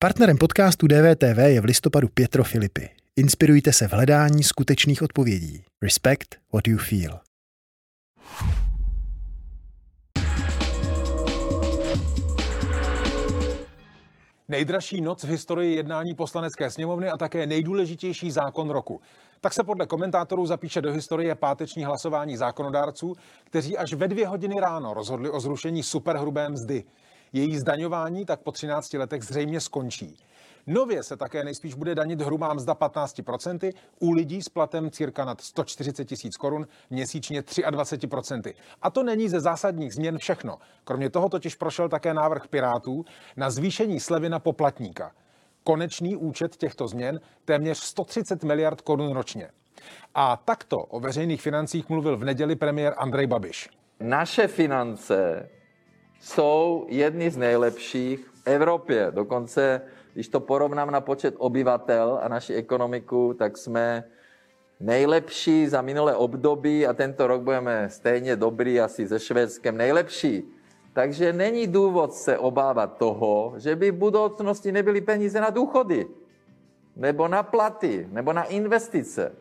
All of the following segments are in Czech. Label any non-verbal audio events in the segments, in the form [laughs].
Partnerem podcastu DVTV je v listopadu Pietro Filipy. Inspirujte se v hledání skutečných odpovědí. Respect what you feel. Nejdražší noc v historii jednání poslanecké sněmovny a také nejdůležitější zákon roku. Tak se podle komentátorů zapíše do historie páteční hlasování zákonodárců, kteří až ve dvě hodiny ráno rozhodli o zrušení superhrubé mzdy. Její zdaňování tak po 13 letech zřejmě skončí. Nově se také nejspíš bude danit hrubá mzda 15% u lidí s platem cirka nad 140 tisíc korun měsíčně 23%. A to není ze zásadních změn všechno. Kromě toho totiž prošel také návrh Pirátů na zvýšení slevy na poplatníka. Konečný účet těchto změn téměř 130 miliard korun ročně. A takto o veřejných financích mluvil v neděli premiér Andrej Babiš. Naše finance jsou jedny z nejlepších v Evropě. Dokonce, když to porovnám na počet obyvatel a naši ekonomiku, tak jsme nejlepší za minulé období a tento rok budeme stejně dobrý asi se Švédskem nejlepší. Takže není důvod se obávat toho, že by v budoucnosti nebyly peníze na důchody, nebo na platy, nebo na investice.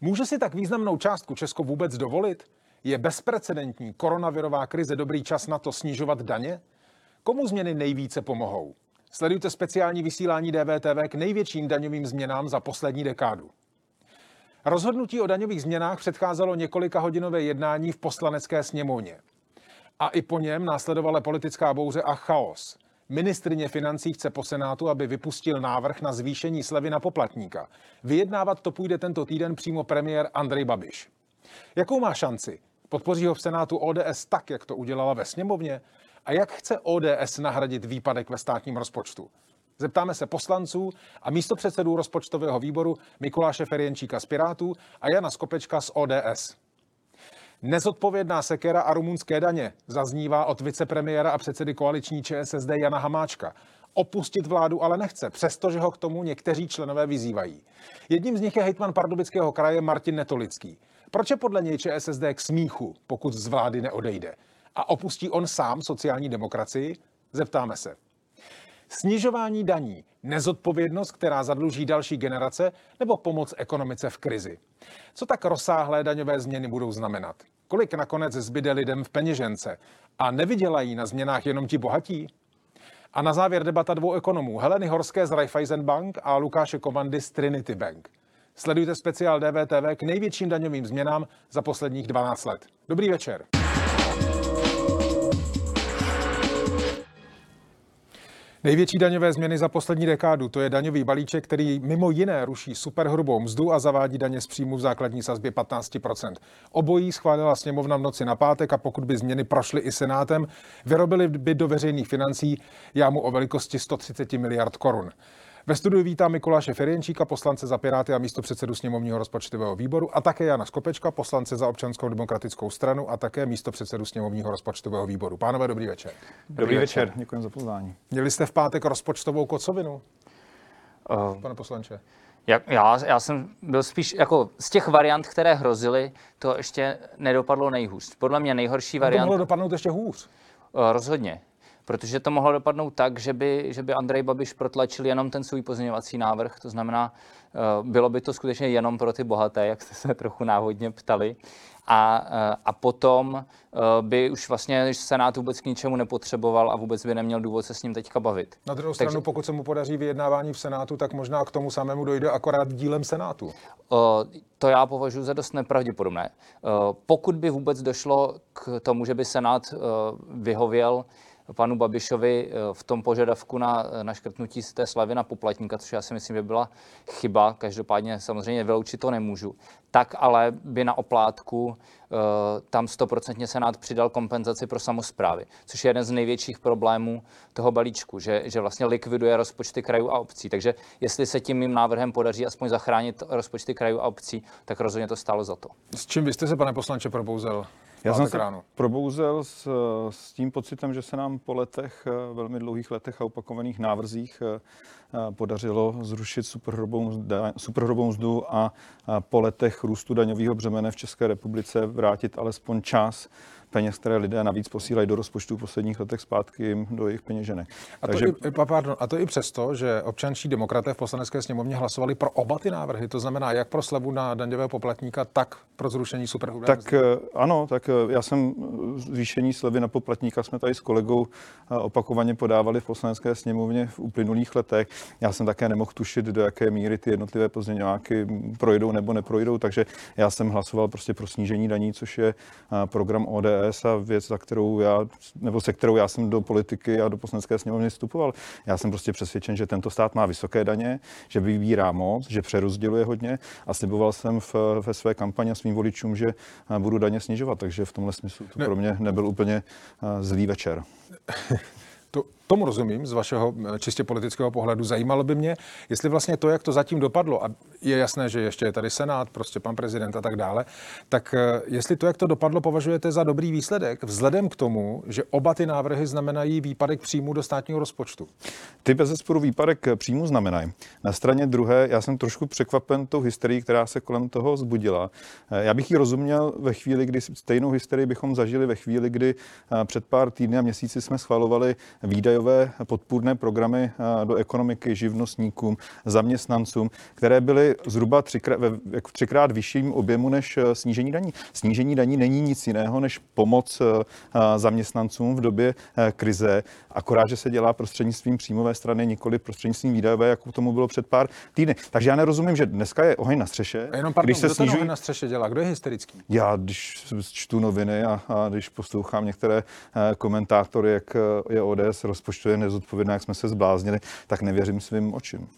Může si tak významnou částku Česko vůbec dovolit? Je bezprecedentní koronavirová krize dobrý čas na to snižovat daně? Komu změny nejvíce pomohou? Sledujte speciální vysílání DVTV k největším daňovým změnám za poslední dekádu. Rozhodnutí o daňových změnách předcházelo několika hodinové jednání v poslanecké sněmovně. A i po něm následovala politická bouře a chaos. Ministrině financí chce po Senátu, aby vypustil návrh na zvýšení slevy na poplatníka. Vyjednávat to půjde tento týden přímo premiér Andrej Babiš. Jakou má šanci? Podpoří ho v Senátu ODS tak, jak to udělala ve sněmovně? A jak chce ODS nahradit výpadek ve státním rozpočtu? Zeptáme se poslanců a místo předsedů rozpočtového výboru Mikuláše Ferjenčíka z Pirátů a Jana Skopečka z ODS. Nezodpovědná sekera a rumunské daně zaznívá od vicepremiéra a předsedy koaliční ČSSD Jana Hamáčka. Opustit vládu ale nechce, přestože ho k tomu někteří členové vyzývají. Jedním z nich je hejtman Pardubického kraje Martin Netolický. Proč je podle něj ČSSD k smíchu, pokud z vlády neodejde? A opustí on sám sociální demokracii? Zeptáme se. Snižování daní, nezodpovědnost, která zadluží další generace, nebo pomoc ekonomice v krizi? Co tak rozsáhlé daňové změny budou znamenat? Kolik nakonec zbyde lidem v peněžence? A nevydělají na změnách jenom ti bohatí? A na závěr debata dvou ekonomů, Heleny Horské z Raiffeisen Bank a Lukáše Kovandy z Trinity Bank. Sledujte speciál DVTV k největším daňovým změnám za posledních 12 let. Dobrý večer. Největší daňové změny za poslední dekádu to je daňový balíček, který mimo jiné ruší superhrubou mzdu a zavádí daně z příjmu v základní sazbě 15% Obojí schválila sněmovna v noci na pátek a pokud by změny prošly i senátem, vyrobily by do veřejných financí jámu o velikosti 130 miliard korun. Ve studiu vítám Mikuláše Ferjenčíka, poslance za Piráty a místo předsedu sněmovního rozpočtového výboru a také Jana Skopečka, poslance za občanskou demokratickou stranu a také místo předsedu sněmovního rozpočtového výboru. Pánové, dobrý večer. Dobrý, dobrý večer. večer, děkuji za pozvání. Měli jste v pátek rozpočtovou kocovinu? Uh, Pane poslanče. Já, já, já jsem byl spíš jako z těch variant, které hrozily, to ještě nedopadlo nejhůř. Podle mě nejhorší variant. To mohlo dopadnout ještě hůř. Uh, rozhodně protože to mohlo dopadnout tak, že by, že by Andrej Babiš protlačil jenom ten svůj pozměňovací návrh, to znamená, eh, bylo by to skutečně jenom pro ty bohaté, jak jste se trochu náhodně ptali. A, eh, a potom eh, by už vlastně Senát vůbec k ničemu nepotřeboval a vůbec by neměl důvod se s ním teďka bavit. Na druhou stranu, Takže, pokud se mu podaří vyjednávání v Senátu, tak možná k tomu samému dojde akorát dílem Senátu. To já považuji za dost nepravděpodobné. Pokud by vůbec došlo k tomu, že by Senát vyhověl panu Babišovi eh, v tom požadavku na, eh, na škrtnutí z té slavy na poplatníka, což já si myslím, že byla chyba, každopádně samozřejmě vyloučit to nemůžu, tak ale by na oplátku eh, tam stoprocentně Senát přidal kompenzaci pro samozprávy, což je jeden z největších problémů toho balíčku, že, že vlastně likviduje rozpočty krajů a obcí. Takže jestli se tím mým návrhem podaří aspoň zachránit rozpočty krajů a obcí, tak rozhodně to stálo za to. S čím vy jste se, pane poslanče, probouzel? Já jsem se ráno. probouzel s, s tím pocitem, že se nám po letech, eh, velmi dlouhých letech a opakovaných návrzích eh, eh, podařilo zrušit superhrubou, superhrubou mzdu a po letech růstu daňového břemene v České republice vrátit alespoň čas peněz, které lidé navíc posílají do rozpočtu v posledních letech zpátky do jejich peněženek. A to, Takže... i, pardon, a to i přesto, že občanští demokraté v poslanecké sněmovně hlasovali pro oba ty návrhy, to znamená jak pro slevu na daňového poplatníka, tak pro zrušení superhrubé Tak mzdy. Eh, ano, tak eh, já jsem zvýšení slevy na poplatníka jsme tady s kolegou opakovaně podávali v poslanecké sněmovně v uplynulých letech. Já jsem také nemohl tušit, do jaké míry ty jednotlivé pozměňováky projdou nebo neprojdou, takže já jsem hlasoval prostě pro snížení daní, což je program ODS a věc, za kterou já, nebo se kterou já jsem do politiky a do poslanecké sněmovny vstupoval. Já jsem prostě přesvědčen, že tento stát má vysoké daně, že vybírá moc, že přerozděluje hodně a sliboval jsem v, ve své kampani a svým voličům, že budu daně snižovat, takže v tomhle smyslu to ne. pro mě nebyl úplně zlý večer. [laughs] To, tomu rozumím z vašeho eh, čistě politického pohledu. Zajímalo by mě, jestli vlastně to, jak to zatím dopadlo, a je jasné, že ještě je tady Senát, prostě pan prezident a tak dále, tak eh, jestli to, jak to dopadlo, považujete za dobrý výsledek, vzhledem k tomu, že oba ty návrhy znamenají výpadek příjmu do státního rozpočtu. Ty bez zesporu výpadek příjmu znamenají. Na straně druhé, já jsem trošku překvapen tou hysterií, která se kolem toho zbudila. Eh, já bych ji rozuměl ve chvíli, kdy stejnou hysterii bychom zažili ve chvíli, kdy před pár týdny a měsíci jsme schvalovali výdajové podpůrné programy eh, do ekonomiky živnostníkům, zaměstnancům, které byly zhruba třikrát, v třikrát vyšším objemu než eh, snížení daní. Snížení daní není nic jiného než pomoc eh, zaměstnancům v době krize, akorát, že se dělá prostřednictvím příjmové strany, nikoli prostřednictvím výdajové, jako tomu bylo před pár týdny. Takže já nerozumím, že dneska je oheň na střeše. A jenom pardon, když se kdo snižují... na střeše dělá? Kdo je hysterický? Já, když čtu noviny a, a když poslouchám některé komentátory, jak je ODS rozpočtuje nezodpovědná, jak jsme se zbláznili, tak nevěřím svým očím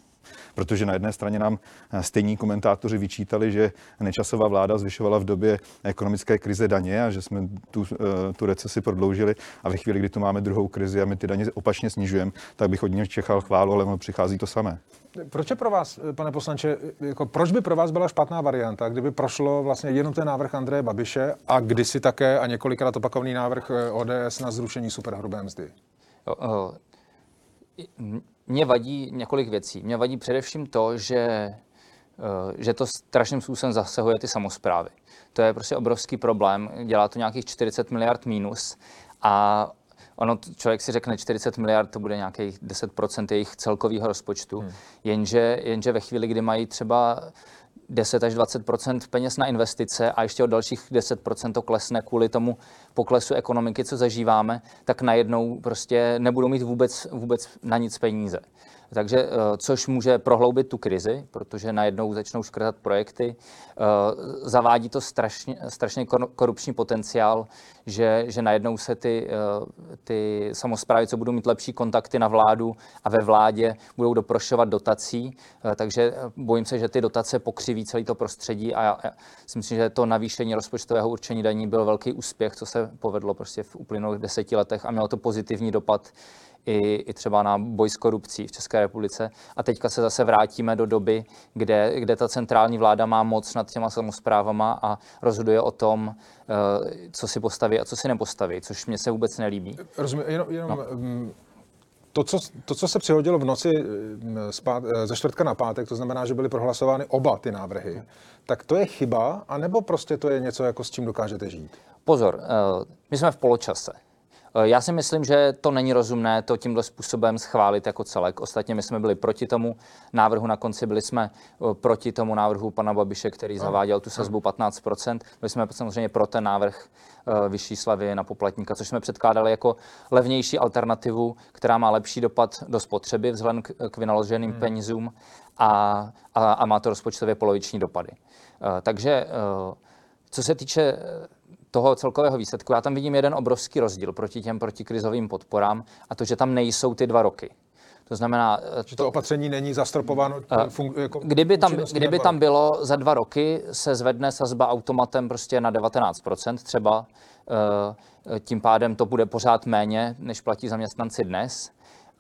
protože na jedné straně nám stejní komentátoři vyčítali, že nečasová vláda zvyšovala v době ekonomické krize daně a že jsme tu, eh, tu recesi prodloužili a ve chvíli, kdy tu máme druhou krizi a my ty daně opačně snižujeme, tak bych od nich čekal chválu, ale ono přichází to samé. Proč je pro vás, pane poslanče, jako proč by pro vás byla špatná varianta, kdyby prošlo vlastně jenom ten návrh Andreje Babiše a kdysi také a několikrát opakovaný návrh eh, ODS na zrušení superhrubé mzdy? Mně vadí několik věcí. Mně vadí především to, že, že to strašným způsobem zasahuje ty samozprávy. To je prostě obrovský problém. Dělá to nějakých 40 miliard mínus a ono, člověk si řekne 40 miliard, to bude nějakých 10% jejich celkového rozpočtu, hmm. jenže, jenže ve chvíli, kdy mají třeba 10 až 20% peněz na investice a ještě o dalších 10 to klesne kvůli tomu poklesu ekonomiky, co zažíváme, tak najednou prostě nebudou mít vůbec, vůbec na nic peníze. Takže, eh, což může prohloubit tu krizi, protože najednou začnou škrtat projekty. Eh, zavádí to strašně, strašně korupční potenciál, že, že najednou se ty, eh, ty samozprávy, co budou mít lepší kontakty na vládu a ve vládě, budou doprošovat dotací. Takže bojím se, že ty dotace pokřiví celé to prostředí a já, já si myslím, že to navýšení rozpočtového určení daní byl velký úspěch, co se povedlo prostě v uplynulých deseti letech a mělo to pozitivní dopad i, i třeba na boj s korupcí v České republice. A teďka se zase vrátíme do doby, kde, kde ta centrální vláda má moc nad těma samozprávama a rozhoduje o tom, eh, co si postaví a co si nepostaví, což mě se vůbec nelíbí. Rozumím, jenom, jenom no. Mm, to co, to, co se přihodilo v noci mm, spát, eh, ze čtvrtka na pátek, to znamená, že byly prohlasovány oba ty návrhy, tak to je chyba, anebo prostě to je něco, jako s čím dokážete žít? Pozor, eh, my jsme v poločase. Eh, já si myslím, že to není rozumné to tímhle způsobem schválit jako celek. Ostatně my jsme byli proti tomu návrhu na konci, byli jsme eh, proti tomu návrhu pana Babiše, který zaváděl tu sazbu 15%. Byli jsme samozřejmě pro ten návrh eh, vyšší slavy na poplatníka, což jsme předkládali jako levnější alternativu, která má lepší dopad do spotřeby vzhledem k vynaloženým hmm. penězům a, a, a má to rozpočtově poloviční dopady. Takže co se týče toho celkového výsledku, já tam vidím jeden obrovský rozdíl proti těm protikrizovým podporám a to, že tam nejsou ty dva roky. To znamená... Že to opatření není zastropováno? Fun, jako kdyby tam, kdyby tam bylo za dva roky, se zvedne sazba automatem prostě na 19% třeba, eh, tím pádem to bude pořád méně, než platí zaměstnanci dnes.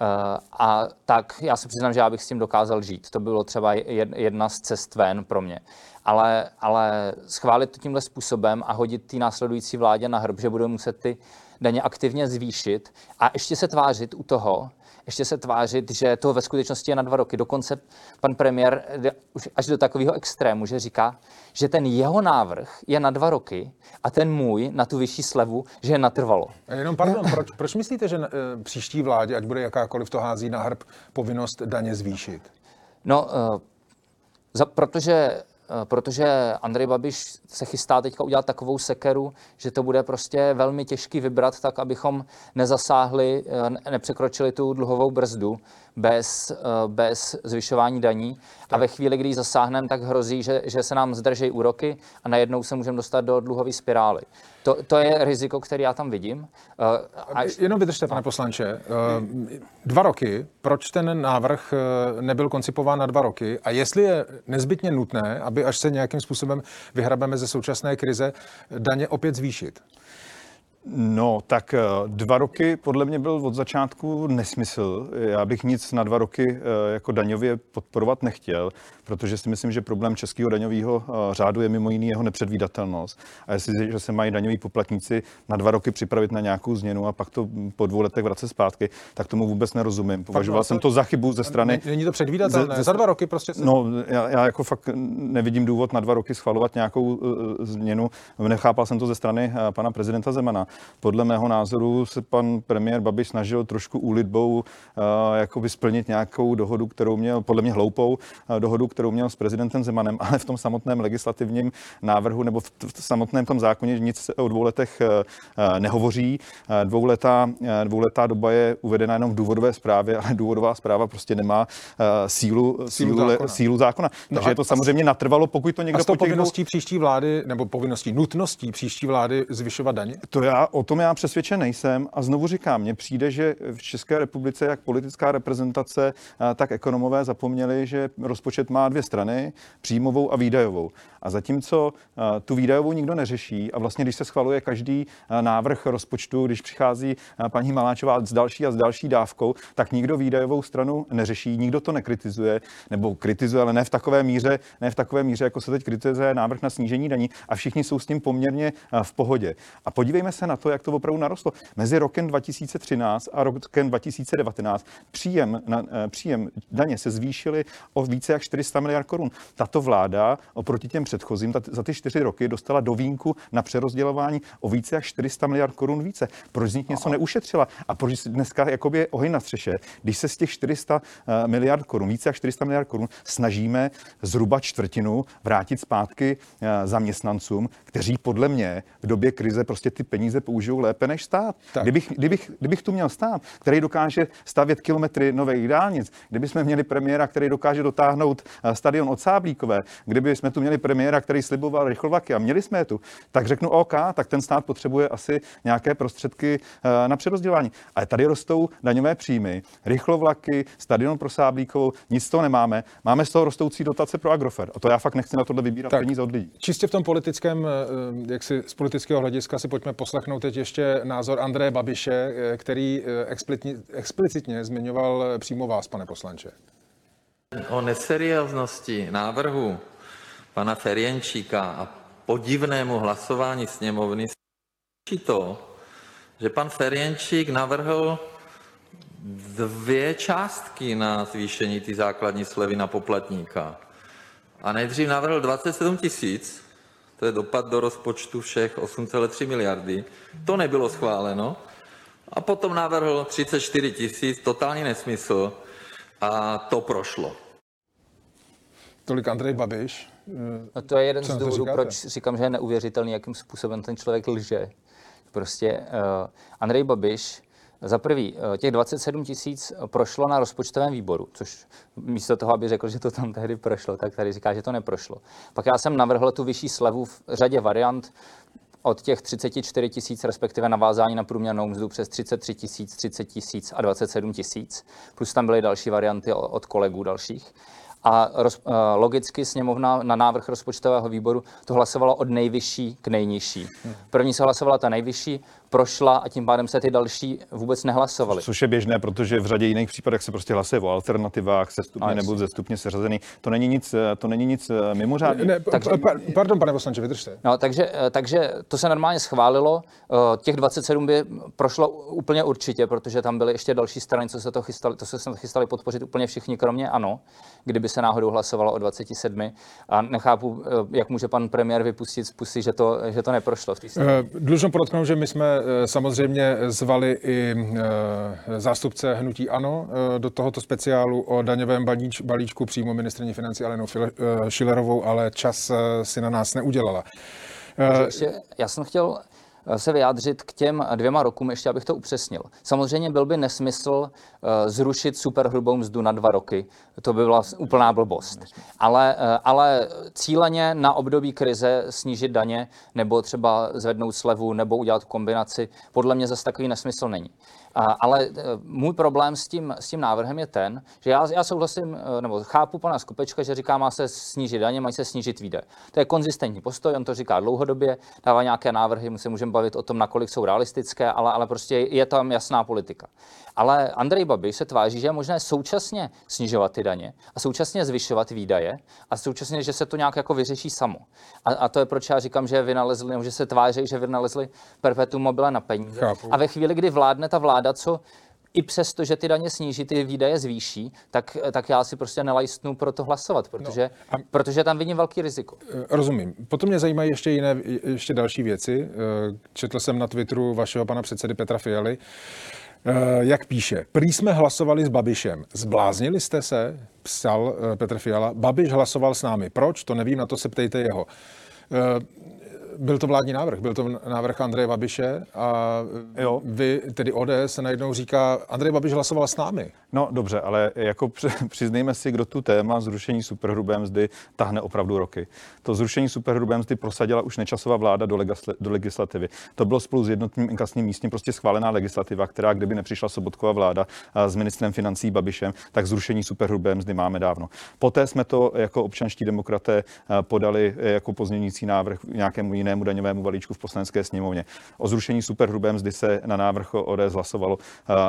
Eh, a tak já se přiznám, že já bych s tím dokázal žít. To bylo třeba jedna z cest ven pro mě. Ale, ale schválit to tímhle způsobem a hodit té následující vládě na hrb, že budou muset ty daně aktivně zvýšit a ještě se tvářit u toho, ještě se tvářit, že to ve skutečnosti je na dva roky. Dokonce pan premiér už až do takového extrému, že říká, že ten jeho návrh je na dva roky a ten můj na tu vyšší slevu, že je natrvalo. A jenom pardon, proč, proč myslíte, že e, příští vládě, ať bude jakákoliv, to hází na hrb povinnost daně zvýšit? No, e, za, protože Eh, protože Andrej Babiš se chystá teďka udělat takovou sekeru, že to bude prostě velmi těžký vybrat tak, abychom nezasáhli, eh, nepřekročili tu dluhovou brzdu bez, eh, bez zvyšování daní. A ve chvíli, kdy zasáhneme, tak hrozí, že, že se nám zdrží úroky a najednou se můžeme dostat do dluhové spirály. To, to je riziko, které já tam vidím. A... Jenom vydržte, pane poslanče. Dva roky, proč ten návrh nebyl koncipován na dva roky a jestli je nezbytně nutné, aby až se nějakým způsobem vyhrabeme ze současné krize, daně opět zvýšit? No, tak eh, dva roky podle mě byl od začátku nesmysl. Já bych nic na dva roky eh, jako daňově podporovat nechtěl, protože si myslím, že problém českého daňového eh, řádu je mimo jiný jeho nepředvídatelnost. A jestli že se mají daňoví poplatníci na dva roky připravit na nějakou změnu a pak to po dvou letech vracet zpátky, tak tomu vůbec nerozumím. Považoval jsem to za chybu ze strany. Není to předvídatelné? Ze, ze, za dva roky prostě. Se... No, já, já jako fakt nevidím důvod na dva roky schvalovat nějakou uh, změnu. Nechápal jsem to ze strany uh, pana prezidenta Zemana. Podle mého názoru se pan premiér Babiš snažil trošku úlitbou jakoby splnit nějakou dohodu, kterou měl, podle mě hloupou uh, dohodu, kterou měl s prezidentem Zemanem, [laughs] ale v tom samotném legislativním návrhu nebo v, v samotném tom zákoně nic o dvou letech uh, nehovoří. Dvouletá, dvouletá doba je uvedena jenom v důvodové zprávě, ale důvodová zpráva prostě nemá sílu, sílu, sílu zákona. Sílu zákona. No Takže je to samozřejmě natrvalo, pokud to někdo... A s tou povinností dvou... příští vlády, nebo povinností nutností příští vlády zvyšovat daně? To já o tom já přesvědčen nejsem a znovu říkám, mně přijde, že v České republice jak politická reprezentace, tak ekonomové zapomněli, že rozpočet má dvě strany, příjmovou a výdajovou. A zatímco tu výdajovou nikdo neřeší a vlastně, když se schvaluje každý návrh rozpočtu, když přichází paní Maláčová s další a s další dávkou, tak nikdo výdajovou stranu neřeší, nikdo to nekritizuje, nebo kritizuje, ale ne v takové míře, ne v takové míře, jako se teď kritizuje návrh na snížení daní a všichni jsou s tím poměrně v pohodě. A podívejme se na to, jak to opravdu narostlo. Mezi rokem 2013 a rokem 2019 příjem, na, příjem daně se zvýšily o více jak 400 miliard korun. Tato vláda oproti těm předchozím za ty čtyři roky dostala do výjimku na přerozdělování o více jak 400 miliard korun více. Proč z nich něco neušetřila? A proč dneska jakoby je oheň na střeše, když se z těch 400 eh, miliard korun, více jak 400 miliard korun, snažíme zhruba čtvrtinu vrátit zpátky eh, zaměstnancům, kteří podle mě v době krize prostě ty peníze použijou lépe než stát. Kdybych, kdybych, kdybych tu měl stát, který dokáže stavět kilometry nových dálnic, kdyby jsme měli premiéra, který dokáže dotáhnout eh, stadion od Sáblíkové, kdyby jsme tu měli premiéra, který sliboval rychlovlaky a měli jsme je tu, tak řeknu OK, tak ten stát potřebuje asi nějaké prostředky eh, na přerozdělování. Ale tady rostou daňové příjmy, rychlovlaky, stadion pro Sáblíkovou, nic z toho nemáme. Máme z toho rostoucí dotace pro Agrofer. A to já fakt nechci na tohle vybírat tak, peníze od lidí. Čistě v tom politickém, eh, jak si z politického hlediska si pojďme poslechnout teď ještě názor Andreje Babiše, eh, který explicitně, explicitně zmiňoval přímo vás, pane poslanče. O neserióznosti návrhu pana Ferjenčíka a podivnému hlasování sněmovny to, že pan Ferjenčík navrhl dvě částky na zvýšení ty základní slevy na poplatníka. A nejdřív navrhl 27 tisíc, to je dopad do rozpočtu všech 8,3 miliardy, to nebylo schváleno. A potom navrhl 34 tisíc, totální nesmysl, a to prošlo. Tolik Andrej Babiš. No to je jeden z důvodů, proč říkám, že je neuvěřitelný, jakým způsobem ten člověk lže. Prostě uh, Andrej Babiš za prvý, uh, těch 27 tisíc prošlo na rozpočtovém výboru, což místo toho, aby řekl, že to tam tehdy prošlo, tak tady říká, že to neprošlo. Pak já jsem navrhl tu vyšší slevu v řadě variant, od těch 34 tisíc, respektive navázání na průměrnou mzdu přes 33 tisíc, 30 tisíc a 27 tisíc. Plus tam byly další varianty od kolegů dalších a roz, uh, logicky sněmovna na návrh rozpočtového výboru to hlasovala od nejvyšší k nejnižší. První se hlasovala ta nejvyšší, prošla a tím pádem se ty další vůbec nehlasovaly. Což je běžné, protože v řadě jiných případech se prostě hlasuje o alternativách, sestupně nebo ze stupně seřazený. To není nic, to není nic eh, mimořádného. Ne, takže, pa, pardon, pane poslanče, vydržte. No, takže, eh, takže to se normálně schválilo. Eh, těch 27 by prošlo úplně určitě, protože tam byly ještě další strany, co se to chystali, to se chystali podpořit úplně všichni, kromě ANO, kdyby se náhodou hlasovalo o 27. A nechápu, jak může pan premiér vypustit z pusy, že to, že to neprošlo v té Dlužno podotknout, že my jsme samozřejmě zvali i zástupce hnutí ANO do tohoto speciálu o daňovém balíčku přímo ministrně financí Alenou Šilerovou, ale čas si na nás neudělala. Ještě, já jsem chtěl se vyjádřit k těm dvěma rokům, ještě abych to upřesnil. Samozřejmě byl by nesmysl eh, zrušit superhrubou mzdu na dva roky. To by byla úplná blbost. Ale, eh, ale cíleně na období krize snížit daně nebo třeba zvednout slevu nebo udělat kombinaci, podle mě zase takový nesmysl není. Ale e, můj problém s tím, s tím návrhem je ten, že já, já souhlasím, e, nebo chápu pana Skopečka, že říká, má se snížit daně, mají se snížit výdaje. To je konzistentní postoj, on to říká dlouhodobě, dává nějaké návrhy, my se můžeme bavit o tom, nakolik jsou realistické, ale, ale prostě je tam jasná politika. Ale Andrej Babiš se tváří, že je možné současně snižovat ty daně a současně zvyšovat výdaje a současně, že se to nějak jako vyřeší samo. A, a to je proč já říkám, že vynalezli, nebo že se tváří, že vynalezli perpetuum mobile na peníze. Chápu. A ve chvíli, kdy vládne ta vláda, co i přesto, že ty daně sníží, ty výdaje zvýší, tak, tak já si prostě nelajstnu pro to hlasovat, protože, no, a, protože tam vidím velký riziko. Eh, rozumím. Potom mě zajímají ještě jiné, ještě další věci. Eh, četl jsem na Twitteru vašeho pana předsedy Petra Fialy, jak píše, prý jsme hlasovali s Babišem. Zbláznili jste se? Psal eh, Petr Fiala. Babiš hlasoval s námi. Proč? To nevím, na to se ptejte jeho. Byl to vládní návrh, byl to návrh Andreje Babiše a jo. vy, tedy ODS, najednou říká, Andrej Babiš hlasoval s námi. No dobře, ale jako přiznejme si, kdo tu téma zrušení superhrubé mzdy tahne opravdu roky. To zrušení superhrubé mzdy prosadila už nečasová vláda do, legisl- do legislativy. To bylo spolu s jednotným inkasným místním prostě schválená legislativa, která kdyby nepřišla Sobotková vláda s ministrem financí Babišem, tak zrušení superhrubé mzdy máme dávno. Poté jsme to jako občanští demokraté podali jako pozměňující návrh nějakému jinému daňovému balíčku v poslanecké sněmovně. O zrušení superhrubé mzdy se na návrh ODS hlasovalo,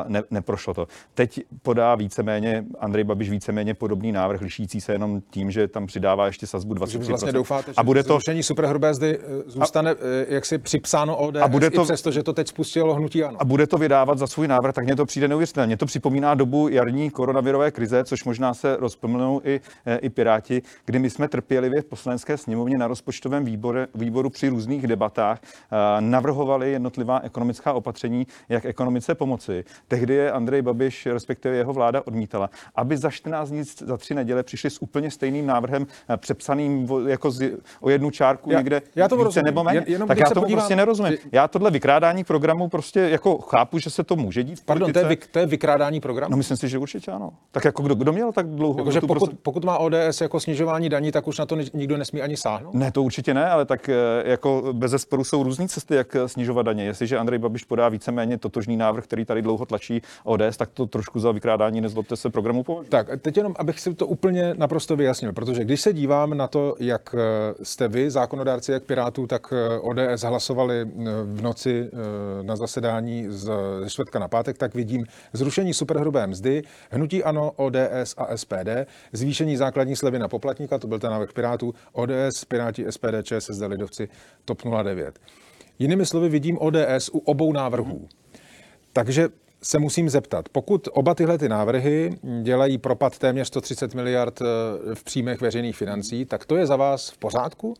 ne, neprošlo to. Teď podá víceméně Andrej Babiš víceméně podobný návrh, lišící se jenom tím, že tam přidává ještě sazbu 23%. vlastně doufáte, a bude to zrušení superhrubé mzdy eh, zůstane a, eh, jaksi připsáno ODS, a bude to, i přesto, že to teď spustilo hnutí ano. A bude to vydávat za svůj návrh, tak mně to přijde neuvěřitelné. Mně to připomíná dobu jarní koronavirové krize, což možná se rozpomnou i, eh, i Piráti, kdy my jsme trpělivě v poslanecké sněmovně na rozpočtovém výboru, výboru při různých debatách navrhovali jednotlivá ekonomická opatření, jak ekonomice pomoci. Tehdy je Andrej Babiš, respektive jeho vláda odmítala, aby za 14 dní, za tři neděle přišli s úplně stejným návrhem, eh, přepsaným jako z, o jednu čárku já, někde já to více nebo méně. Jen, tak já tomu podívám, prostě nerozumím. Že... Já tohle vykrádání programu prostě jako chápu, že se to může dít. Pardon, to je, vy, to je vykrádání programu? No myslím si, že určitě ano. Tak jako kdo, kdo měl tak dlouho? Jako, že pokud, prostě... pokud má ODS jako snižování daní, tak už na to nikdo nesmí ani sáhnout? Ne, to určitě ne, ale tak eh, jako bez zesporu jsou různé cesty, jak eh, snižovat daně. Jestliže Andrej Babiš podá víceméně totožný návrh, který tady dlouho tlačí ODS, tak to trošku za vykrádání nezlobte se programu považuje. Tak, teď jenom, abych si to úplně naprosto vyjasnil, protože když se dívám na to, jak eh, jste vy, zákonodárci, jak Pirátů, tak eh, ODS hlasovali v noci na zasedání z čtvrtka na pátek, tak vidím zrušení superhrubé mzdy, hnutí ANO, ODS a SPD, zvýšení základní slevy na poplatníka, to byl ten návrh Pirátů, ODS, Piráti, SPD, ČSSD, Lidovci, TOP 09. Jinými slovy vidím ODS u obou návrhů. Takže se musím zeptat, pokud oba tyhle ty návrhy dělají propad téměř 130 miliard eh, v příjmech veřejných financí, tak to je za vás v pořádku?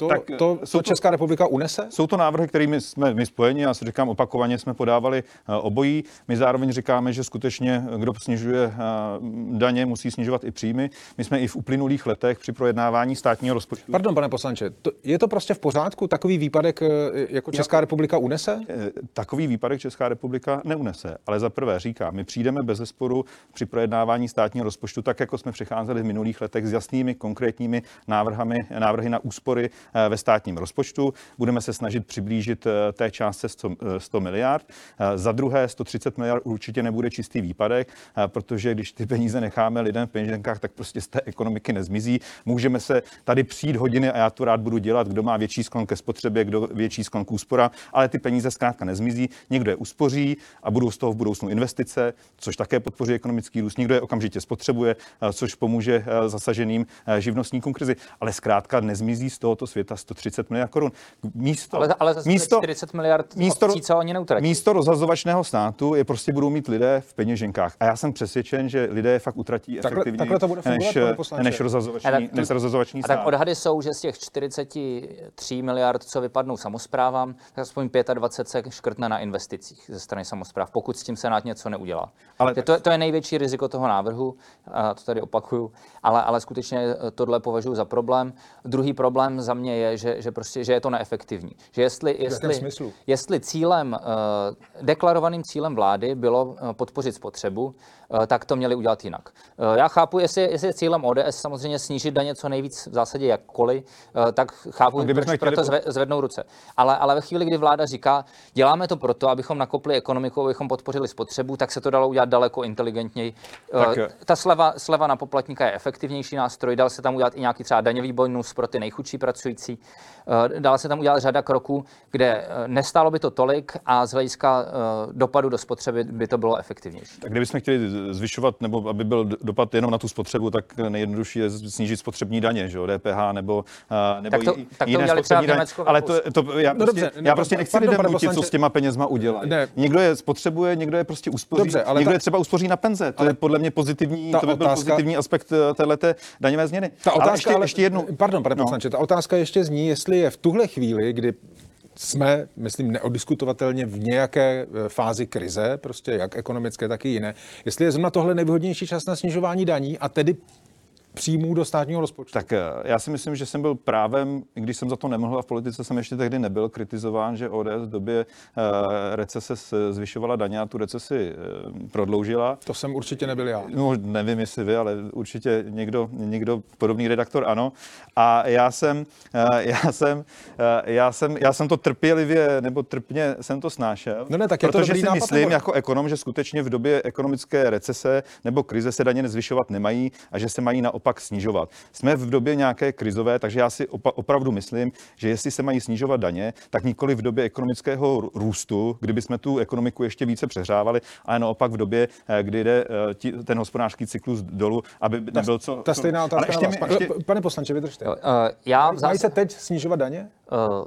To, tak, to, to, to Česká republika unese? Jsou to návrhy, kterými jsme my spojeni, já si říkám opakovaně, jsme podávali uh, obojí. My zároveň říkáme, že skutečně kdo snižuje daně, musí snižovat i příjmy. My jsme i v uplynulých letech při projednávání státního rozpočtu. Pardon, pane poslanče, to, je to prostě v pořádku? Takový výpadek jako Česká republika unese? Takový výpadek Česká republika neunese. Ale za prvé říká, my přijdeme bez zesporu při projednávání státního rozpočtu, tak jako jsme přicházeli v minulých letech s jasnými konkrétními návrhami, návrhy na úspory ve státním rozpočtu. Budeme se snažit přiblížit té částce 100, 100 miliard. Za druhé, 130 miliard určitě nebude čistý výpadek, protože když ty peníze necháme lidem v peněženkách, tak prostě z té ekonomiky nezmizí. Můžeme se tady přijít hodiny a já to rád budu dělat, kdo má větší sklon ke spotřebě, kdo větší sklon k úspora, ale ty peníze zkrátka nezmizí. Někdo je uspoří a budou z toho v budoucnu investice, což také podpoří ekonomický růst. Někdo je okamžitě spotřebuje, což pomůže zasaženým živnostníkům krizi. Ale zkrátka nezmizí z tohoto světa 130 miliard korun. Místo, ale, ale místo, 40 miliard místo, obcí, co oni neutratí. Místo rozhazovačného státu je prostě budou mít lidé v peněženkách. A já jsem přesvědčen, že lidé je fakt utratí efektivně takhle to bude fungovat, než, než rozhazovační, tak, než rozhazovační stát. A tak odhady jsou, že z těch 43 miliard, co vypadnou samozprávám, tak aspoň 25 se škrtne na investicích ze strany samozpráv, pokud s tím Senát něco neudělá. Ale to, to je největší riziko toho návrhu, a to tady opakuju, ale, ale skutečně tohle považuji za problém. Druhý problém za mě je, že, že, prostě, že je to neefektivní. Že jestli, jestli, jestli cílem, uh, deklarovaným cílem vlády bylo eh, podpořit spotřebu, uh, tak to měli udělat jinak. Já chápu, jestli, jestli je cílem ODS samozřejmě snížit daně co nejvíc v zásadě jakkoliv, tak chápu, proč chtěli... proto zve, zvednou ruce. Ale, ale ve chvíli, kdy vláda říká, děláme to proto, abychom nakopli ekonomiku, abychom podpořili spotřebu, tak se to dalo udělat daleko inteligentněji. Tak... Ta sleva, sleva na poplatníka je efektivnější nástroj, dal se tam udělat i nějaký třeba daňový bonus pro ty nejchudší pracující. Eh, dala se tam udělat řada kroků, kde eh, nestálo by to tolik a z hlediska eh, dopadu do spotřeby by to bylo efektivnější. Tak kdybychom chtěli zvyšovat, nebo aby byl dopad jenom na tu spotřebu, tak nejjednodušší je snížit spotřební daně, že jo, DPH nebo, nebo tak to, jí, tak to jiné spotřební daně. Ale to, to, já, no prostě, dobře, já prostě nechci pardon, lidem nutit, co s těma penězma udělat. Někdo je spotřebuje, někdo je prostě uspoří, dobře, ale někdo ta, je třeba uspoří na penze. To je podle mě pozitivní, to by byl otázka, pozitivní aspekt této daňové změny. Ta otázka, ale ještě, ale, ještě jednu. Pardon, pane no. poslanče, ta otázka ještě zní, jestli je v tuhle chvíli, kdy jsme, myslím, neodiskutovatelně v nějaké e, fázi krize, prostě jak ekonomické, tak i jiné. Jestli je zrovna tohle nejvhodnější čas na snižování daní a tedy příjmů do státního rozpočtu. Tak eh, já si myslím, že jsem byl právem, i když jsem za to nemohl a v politice jsem ještě tehdy nebyl kritizován, že ODS v době uh, recese zvyšovala daně a tu recesi uh, prodloužila. To jsem určitě nebyl já. No, nevím, jestli vy, ale určitě někdo, někdo podobný redaktor ano. A já jsem, já jsem, já jsem, já jsem to trpělivě nebo trpně jsem to snášel. No ne, tak je protože to si myslím nebo... jako ekonom, že skutečně v době ekonomické recese nebo krize se daně nezvyšovat nemají a že se mají na naopak snižovat. Jsme v době nějaké krizové, takže já si opa- opravdu myslím, že jestli se mají snižovat daně, tak nikoli v době ekonomického růstu, kdyby jsme tu ekonomiku ještě více přehrávali, ale naopak v době, eh, kdy jde eh, ten hospodářský cyklus dolů, aby nebyl co. Ta stejná otázka. Ještě mi, ještě... Pane poslanče, vydržte. Uh, já zase... Mají se teď snižovat daně? Uh,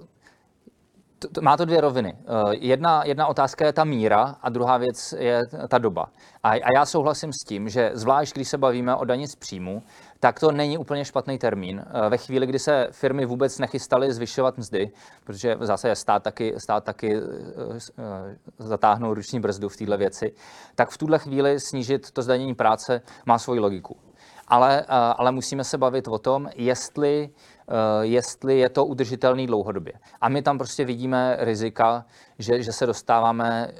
to, má to dvě roviny. Jedna, jedna otázka je ta míra a druhá věc je ta doba. A, a já souhlasím s tím, že zvlášť když se bavíme o daní z příjmu, tak to není úplně špatný termín. Eh, ve chvíli, kdy se firmy vůbec nechystaly zvyšovat mzdy, protože v zásadě stát taky, stát taky uh, zatáhnou ruční brzdu v této věci, tak v tuhle chvíli snížit to zdanění práce má svoji logiku. Ale, ale musíme se bavit o tom, jestli, jestli je to udržitelný dlouhodobě. A my tam prostě vidíme rizika, že, že se dostáváme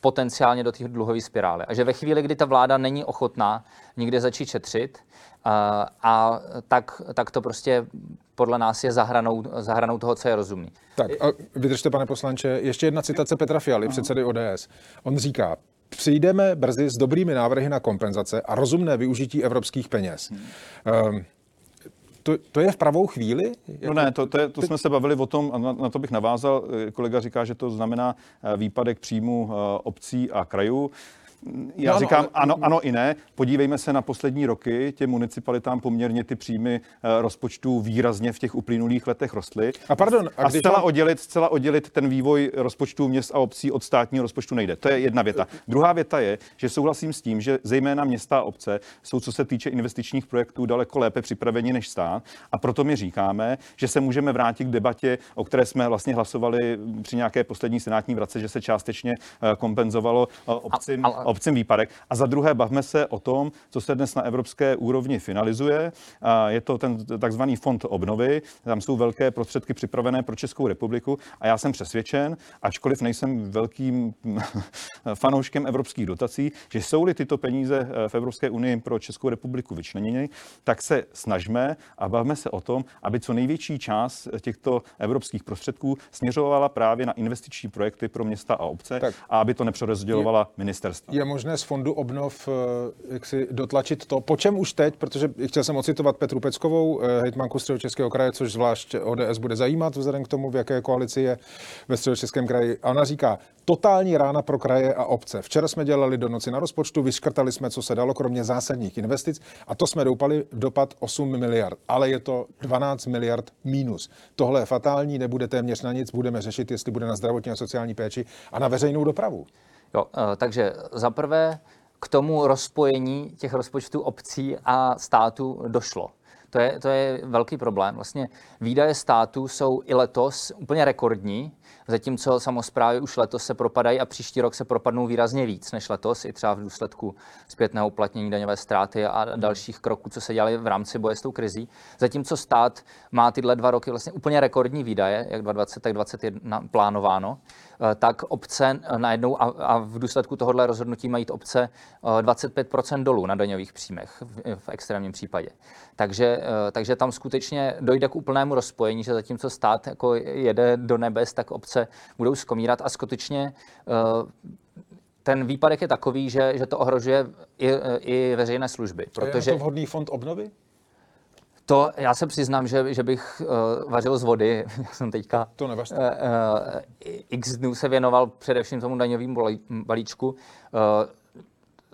potenciálně do té dluhové spirály. A že ve chvíli, kdy ta vláda není ochotná nikde začít šetřit, a, a tak, tak to prostě podle nás je zahranou, zahranou toho, co je rozumný. Tak a vydržte, pane poslanče, ještě jedna citace Petra Fialy, předsedy ODS. On říká, přijdeme brzy s dobrými návrhy na kompenzace a rozumné využití evropských peněz. Hmm. Um, to, to je v pravou chvíli? No ne, to, to, je, to jsme se bavili o tom, a na, na to bych navázal. Kolega říká, že to znamená eh, výpadek příjmu eh, obcí a krajů. Já no, říkám no, ano, ano i ne. Podívejme se na poslední roky. Těm municipalitám poměrně ty příjmy eh, rozpočtu výrazně v těch uplynulých letech rostly. A pardon, a, a zcela, oddělit, zcela oddělit ten vývoj rozpočtu měst a obcí od státního rozpočtu nejde. To je jedna věta. Druhá věta je, že souhlasím s tím, že zejména města a obce jsou, co se týče investičních projektů, daleko lépe připraveni než stát. A proto my říkáme, že se můžeme vrátit k debatě, o které jsme vlastně hlasovali při nějaké poslední senátní vrace, že se částečně eh, kompenzovalo eh, obcím. A, ale obcím výpadek. A za druhé, bavme se o tom, co se dnes na evropské úrovni finalizuje. Je to ten takzvaný fond obnovy. Tam jsou velké prostředky připravené pro Českou republiku a já jsem přesvědčen, ačkoliv nejsem velkým [laughs] fanouškem evropských dotací, že jsou-li tyto peníze eh, v Evropské unii pro Českou republiku vyčleněny, tak se snažme a bavme se o tom, aby co největší část těchto evropských prostředků směřovala právě na investiční projekty pro města a obce tak. a aby to nepřerozdělovala ministerstva. Je možné z fondu obnov eh, jak si dotlačit to, po čem už teď, protože chtěl jsem ocitovat Petru Peckovou, eh, hejtmanku Středočeského kraje, což zvlášť ODS bude zajímat vzhledem k tomu, v jaké koalici je ve Středočeském kraji. A ona říká, totální rána pro kraje a obce. Včera jsme dělali do noci na rozpočtu, vyškrtali jsme, co se dalo, kromě zásadních investic a to jsme doupali v dopad 8 miliard. Ale je to 12 miliard mínus. Tohle je fatální, nebude téměř na nic, budeme řešit, jestli bude na zdravotní a sociální péči a na veřejnou dopravu. Jo, eh, takže za prvé k tomu rozpojení těch rozpočtů obcí a státu došlo. To je, to je velký problém. Vlastně výdaje státu jsou i letos úplně rekordní, zatímco samozprávy už letos se propadají a příští rok se propadnou výrazně víc než letos, i třeba v důsledku zpětného uplatnění daňové ztráty a dalších kroků, co se dělali v rámci boje s tou krizí. Zatímco stát má tyhle dva roky vlastně úplně rekordní výdaje, jak 2020, tak 2021 plánováno. Eh, tak obce najednou a, a v důsledku tohohle rozhodnutí mají obce 25 eh, dolů na daňových příjmech v, v extrémním případě. Takže, eh, takže tam skutečně dojde k úplnému rozpojení, že zatímco stát jako jede do nebes, tak obce budou skomírat a skutečně ten výpadek je takový, že, že to ohrožuje i, i veřejné služby. Protože... Je to vhodný fond obnovy? To já se přiznám, že, že bych uh, vařil z vody. [laughs] Já jsem teďka to uh, uh, x dnů se věnoval především tomu daňovému balíčku. Uh,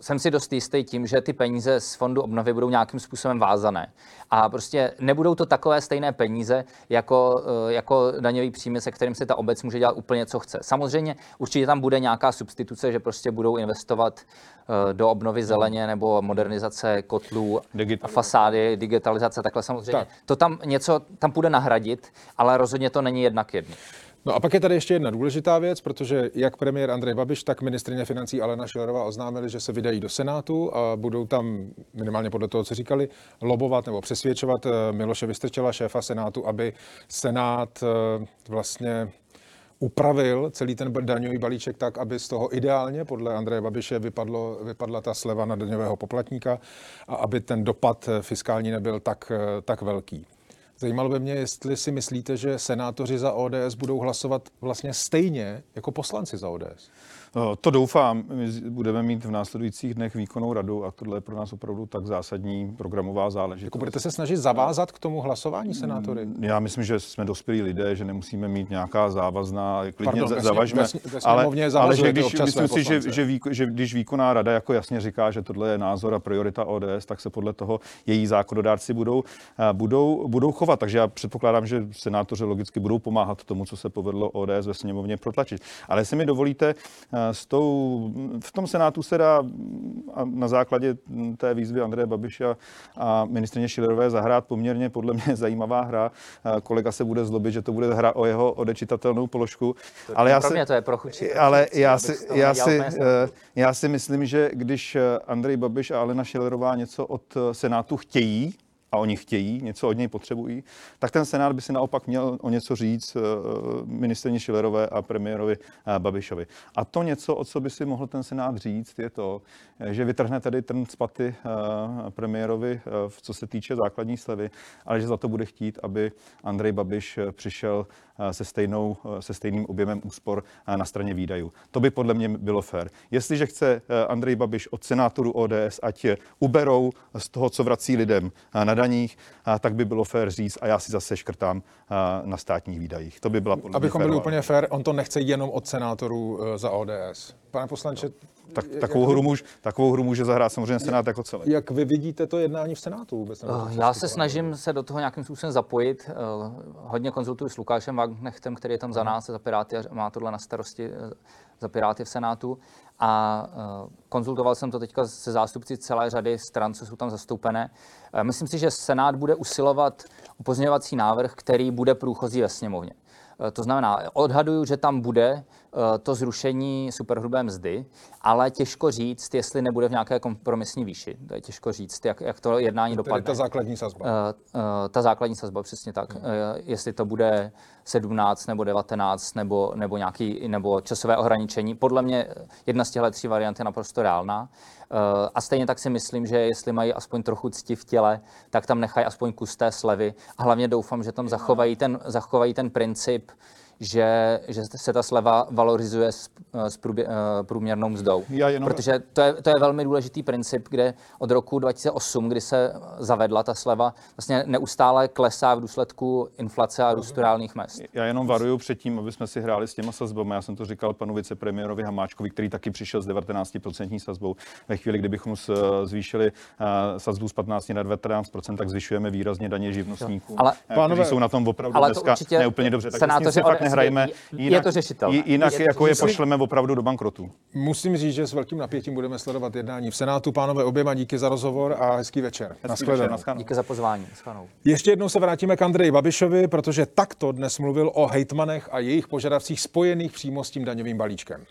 jsem si dost jistý tím, že ty peníze z fondu obnovy budou nějakým způsobem vázané. A prostě nebudou to takové stejné peníze jako, eh, jako daňový příjmy, se kterým si ta obec může dělat úplně, co chce. Samozřejmě určitě tam bude nějaká substituce, že prostě budou investovat eh, do obnovy zeleně nebo modernizace kotlů, a fasády, digitalizace, takhle samozřejmě. Tak. To tam něco tam půjde nahradit, ale rozhodně to není jednak jedno. No a pak je tady ještě jedna důležitá věc, protože jak premiér Andrej Babiš, tak ministrině financí Alena Šilerová oznámili, že se vydají do Senátu a budou tam, minimálně podle toho, co říkali, lobovat nebo přesvědčovat eh, Miloše Vystrčela, šéfa Senátu, aby Senát eh, vlastně upravil celý ten daňový balíček tak, aby z toho ideálně podle Andreje Babiše vypadlo, vypadla ta sleva na daňového poplatníka a aby ten dopad eh, fiskální nebyl tak, tak velký. Zajímalo by mě, jestli si myslíte, že senátoři za ODS budou hlasovat vlastně stejně jako poslanci za ODS. No, to doufám. My budeme mít v následujících dnech výkonnou radu a tohle je pro nás opravdu tak zásadní programová záležitost. Jako budete se snažit zavázat k tomu hlasování senátory? Mm, já myslím, že jsme dospělí lidé, že nemusíme mít nějaká závazná, klidně Pardon, zavažme. Ve, ve ale, ale že když, myslím si, že, že, výko, že když výkonná rada jako jasně říká, že tohle je názor a priorita ODS, tak se podle toho její zákonodárci budou, eh, budou, budou chovat. Takže já předpokládám, že senátoři logicky budou pomáhat tomu, co se povedlo ODS ve sněmovně protlačit. Ale jestli mi dovolíte, eh, s tou, v tom Senátu se dá na základě té výzvy Andreje Babiša a ministrině Šilerové zahrát poměrně podle mě [laughs] zajímavá hra. Kolega se bude zlobit, že to bude hra o jeho odečitatelnou položku. To ale já pro mě to je pro chuči, Ale já si, já, si, já si myslím, že když Andrej Babiš a Alena Šilerová něco od Senátu chtějí, a oni chtějí, něco od něj potřebují, tak ten Senát by si naopak měl o něco říct eh, ministrně Šilerové a premiérovi eh, Babišovi. A to něco, o co by si mohl ten Senát říct, je to, že vytrhne tedy ten z paty eh, premiérovi, co se týče základní slevy, ale že za to bude chtít, aby Andrej Babiš přišel se, stejnou, se stejným objemem úspor na straně výdajů. To by podle mě bylo fér. Jestliže chce Andrej Babiš od senátorů ODS, ať uberou z toho, co vrací lidem na daních, tak by bylo fér říct a já si zase škrtám na státních výdajích. To by byla podle Abychom byli úplně fér, on to nechce jenom od senátorů za ODS. Pane poslanče, tak, takovou, hru můž, takovou hru může zahrát samozřejmě Senát jako celé. Jak vy vidíte to jednání v Senátu vůbec? Uh, já se snažím se do toho nějakým způsobem zapojit. Uh, hodně konzultuji s Lukášem Wagnechtem, který je tam za nás, za Piráty a má tohle na starosti za Piráty v Senátu. A konzultoval jsem to teďka se zástupci celé řady stran, co jsou tam zastoupené. Myslím si, že Senát bude usilovat o pozměňovací návrh, který bude průchozí ve sněmovně. To znamená, odhaduju, že tam bude to zrušení superhrubé mzdy, ale těžko říct, jestli nebude v nějaké kompromisní výši. To je těžko říct, jak, jak to jednání dopadne. ta základní sazba. Ta základní sazba, přesně tak. Hmm. Jestli to bude 17 nebo 19 nebo, nebo nějaký nebo časové ohraničení. Podle mě jedna z těchto tří variant je naprosto reálná. Eh, a stejně tak si myslím, že jestli mají aspoň trochu cti v těle, tak tam nechají aspoň kus té slevy. A hlavně doufám, že tam zachovají ten, zachovají ten princip, že, že se ta sleva valorizuje s, eh, s průbě, eh, průměrnou mzdou. Já jenom... Protože to je, to je velmi důležitý princip, kde od roku 2008, kdy se zavedla ta sleva, vlastně neustále klesá v důsledku inflace a růstu reálných mest. Já jenom varuju před tím, aby jsme si hráli s těma sazbami. Já jsem to říkal panu vicepremiérovi Hamáčkovi, který taky přišel s 19% sazbou. Ve chvíli, kdybychom zvýšili sazbu z 15 na 19%, tak zvyšujeme výrazně daně živnostníků, ale, kteří jsou na tom opravdu ale dneska neúplně dobře. Tak senátoři, nehrajme. Jinak, je to řešitelné. Jinak je, jako je pošleme opravdu do bankrotu. Musím říct, že s velkým napětím budeme sledovat jednání v Senátu. Pánové, oběma díky za rozhovor a hezký večer. Hezký večer díky za pozvání. Naschledanou. Ještě jednou se vrátíme k Andreji Babišovi, protože takto dnes mluvil o hejtmanech a jejich požadavcích spojených přímo s tím daňovým balíčkem.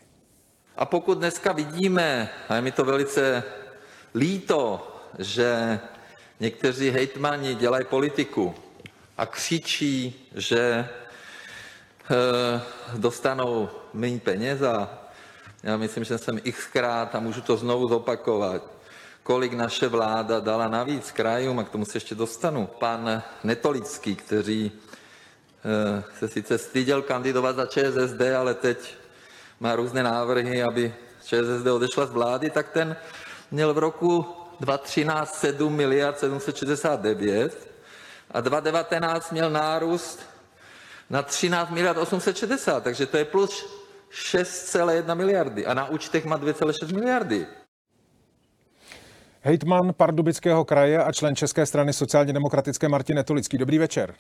A pokud dneska vidíme, a je mi to velice líto, že někteří hejtmani dělají politiku a křičí, že dostanou méně peněz a já myslím, že jsem xkrát a můžu to znovu zopakovat, kolik naše vláda dala navíc krajům, a k tomu se ještě dostanu. Pan Netolický, který eh, se sice styděl kandidovat za ČSSD, ale teď má různé návrhy, aby ČSSD odešla z vlády, tak ten měl v roku 2013 7 miliard 769 a 2019 měl nárůst na 13 miliard 860, takže to je plus 6,1 miliardy a na účtech má 2,6 miliardy. Hejtman Pardubického kraje a člen České strany sociálně demokratické Martin Netolický. Dobrý večer.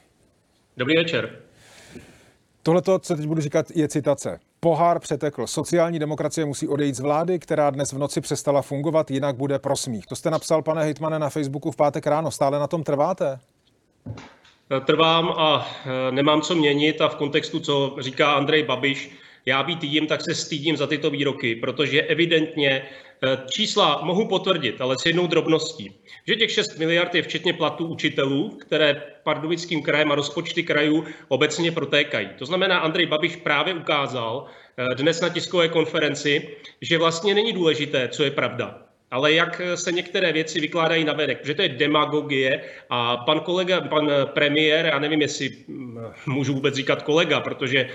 Dobrý večer. Tohle, co teď budu říkat, je citace. Pohár přetekl. Sociální demokracie musí odejít z vlády, která dnes v noci přestala fungovat, jinak bude prosmích. To jste napsal, pane Hejtmane, na Facebooku v pátek ráno. Stále na tom trváte? Trvám a e, nemám co měnit a v kontextu, co říká Andrej Babiš, já být jim, tak se stydím za tyto výroky, protože evidentně e, čísla mohu potvrdit, ale s jednou drobností, že těch 6 miliard je včetně platů učitelů, které pardubickým krajem a rozpočty krajů obecně protékají. To znamená, Andrej Babiš právě ukázal dnes na tiskové konferenci, že vlastně není důležité, co je pravda ale jak se některé věci vykládají na venek, že to je demagogie a pan kolega, pan premiér, já nevím, jestli mm, můžu vůbec říkat kolega, protože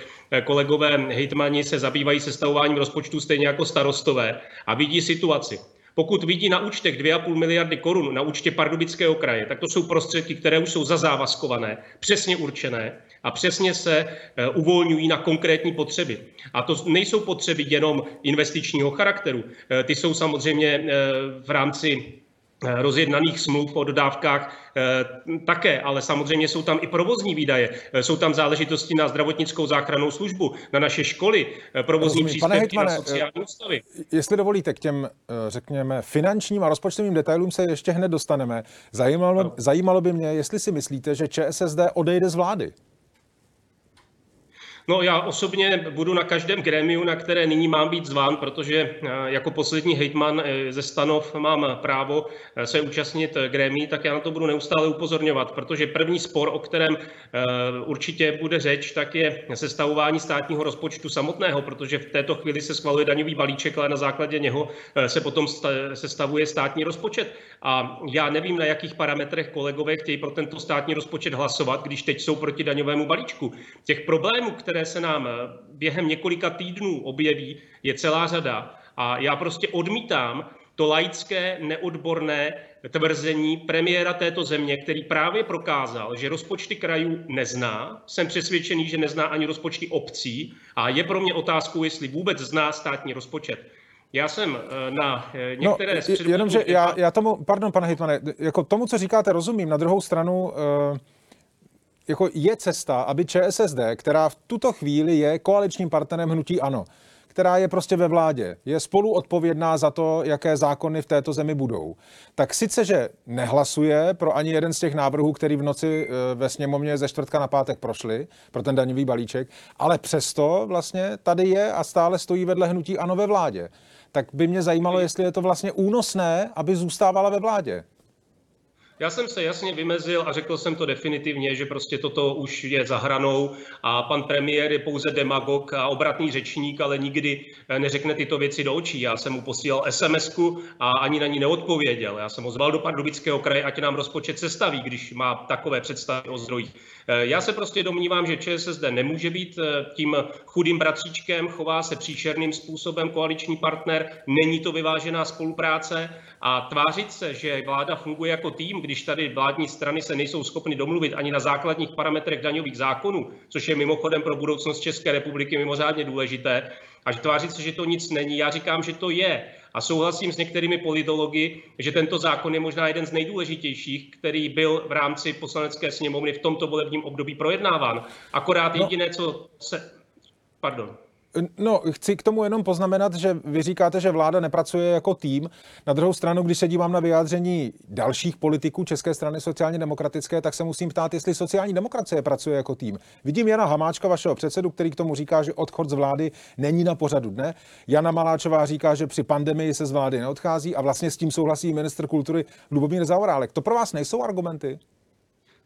kolegové hejtmani se zabývají sestavováním rozpočtu stejně jako starostové a vidí situaci. Pokud vidí na účtech 2,5 miliardy korun na účtě Pardubického kraje, tak to jsou prostředky, které už jsou zazávazkované, přesně určené a přesně se eh, uvolňují na konkrétní potřeby. A to nejsou potřeby jenom investičního charakteru. Eh, ty jsou samozřejmě eh, v rámci rozjednaných smluv o dodávkách také, ale samozřejmě jsou tam i provozní výdaje. Jsou tam záležitosti na zdravotnickou záchrannou službu, na naše školy, provozní Rozumím. příspěvky Hejtmane, na sociální ústavy. Jestli dovolíte, k těm, řekněme, finančním a rozpočtovým detailům se ještě hned dostaneme. Zajímalo, no. zajímalo by mě, jestli si myslíte, že ČSSD odejde z vlády. No já osobně budu na každém grémiu, na které nyní mám být zván, protože eh, jako poslední hejtman eh, ze stanov mám právo eh, se účastnit grémí, tak já na to budu neustále upozorňovat, protože první spor, o kterém určitě bude řeč, tak je sestavování státního rozpočtu samotného, protože v této chvíli se schvaluje daňový balíček, ale na základě něho se potom sestavuje státní rozpočet. A já nevím, na jakých parametrech kolegové chtějí pro tento státní rozpočet hlasovat, když teď jsou proti daňovému balíčku. Těch problémů, které které se nám eh, během několika týdnů objeví, je celá řada. A já prostě odmítám to laické, neodborné tvrzení premiéra této země, který právě prokázal, že rozpočty krajů nezná. Jsem přesvědčený, že nezná ani rozpočty obcí a je pro mě otázkou, jestli vůbec zná státní rozpočet. Já jsem eh, na eh, no, některé no, z Jenomže já, já tomu, pardon, pane Hitmane, jako tomu, co říkáte, rozumím. Na druhou stranu, uh jako je cesta, aby ČSSD, která v tuto chvíli je koaličním partnerem hnutí ANO, která je prostě ve vládě, je spolu odpovědná za to, jaké zákony v této zemi budou, tak sice, že nehlasuje pro ani jeden z těch návrhů, který v noci eh, ve sněmovně ze čtvrtka na pátek prošli, pro ten daňový balíček, ale přesto vlastně tady je a stále stojí vedle hnutí ANO ve vládě. Tak by mě zajímalo, jestli je to vlastně únosné, aby zůstávala ve vládě. Já jsem se jasně vymezil a řekl jsem to definitivně, že prostě toto už je za hranou a pan premiér je pouze demagog a obratný řečník, ale nikdy eh, neřekne tyto věci do očí. Já jsem mu posílal sms a ani na ní neodpověděl. Já jsem ho zval do Pardubického kraje, ať nám rozpočet sestaví, když má takové představy o zdrojích. Eh, já se prostě domnívám, že ČSSD nemůže být eh, tím chudým bratříčkem, chová se příšerným způsobem koaliční partner, není to vyvážená spolupráce a tvářit se, že vláda funguje jako tým, když tady vládní strany se nejsou schopny domluvit ani na základních parametrech daňových zákonů, což je mimochodem pro budoucnost České republiky mimořádně důležité, a tvářit se, že to nic není, já říkám, že to je. A souhlasím s některými politology, že tento zákon je možná jeden z nejdůležitějších, který byl v rámci poslanecké sněmovny v tomto volebním období projednáván. Akorát no. jediné, co se. Pardon. No, chci k tomu jenom poznamenat, že vy říkáte, že vláda nepracuje jako tým. Na druhou stranu, když se dívám na vyjádření dalších politiků České strany sociálně demokratické, tak se musím ptát, jestli sociální demokracie pracuje jako tým. Vidím Jana Hamáčka, vašeho předsedu, který k tomu říká, že odchod z vlády není na pořadu dne. Jana Maláčová říká, že při pandemii se z vlády neodchází a vlastně s tím souhlasí ministr kultury Lubomír Zaorálek. To pro vás nejsou argumenty?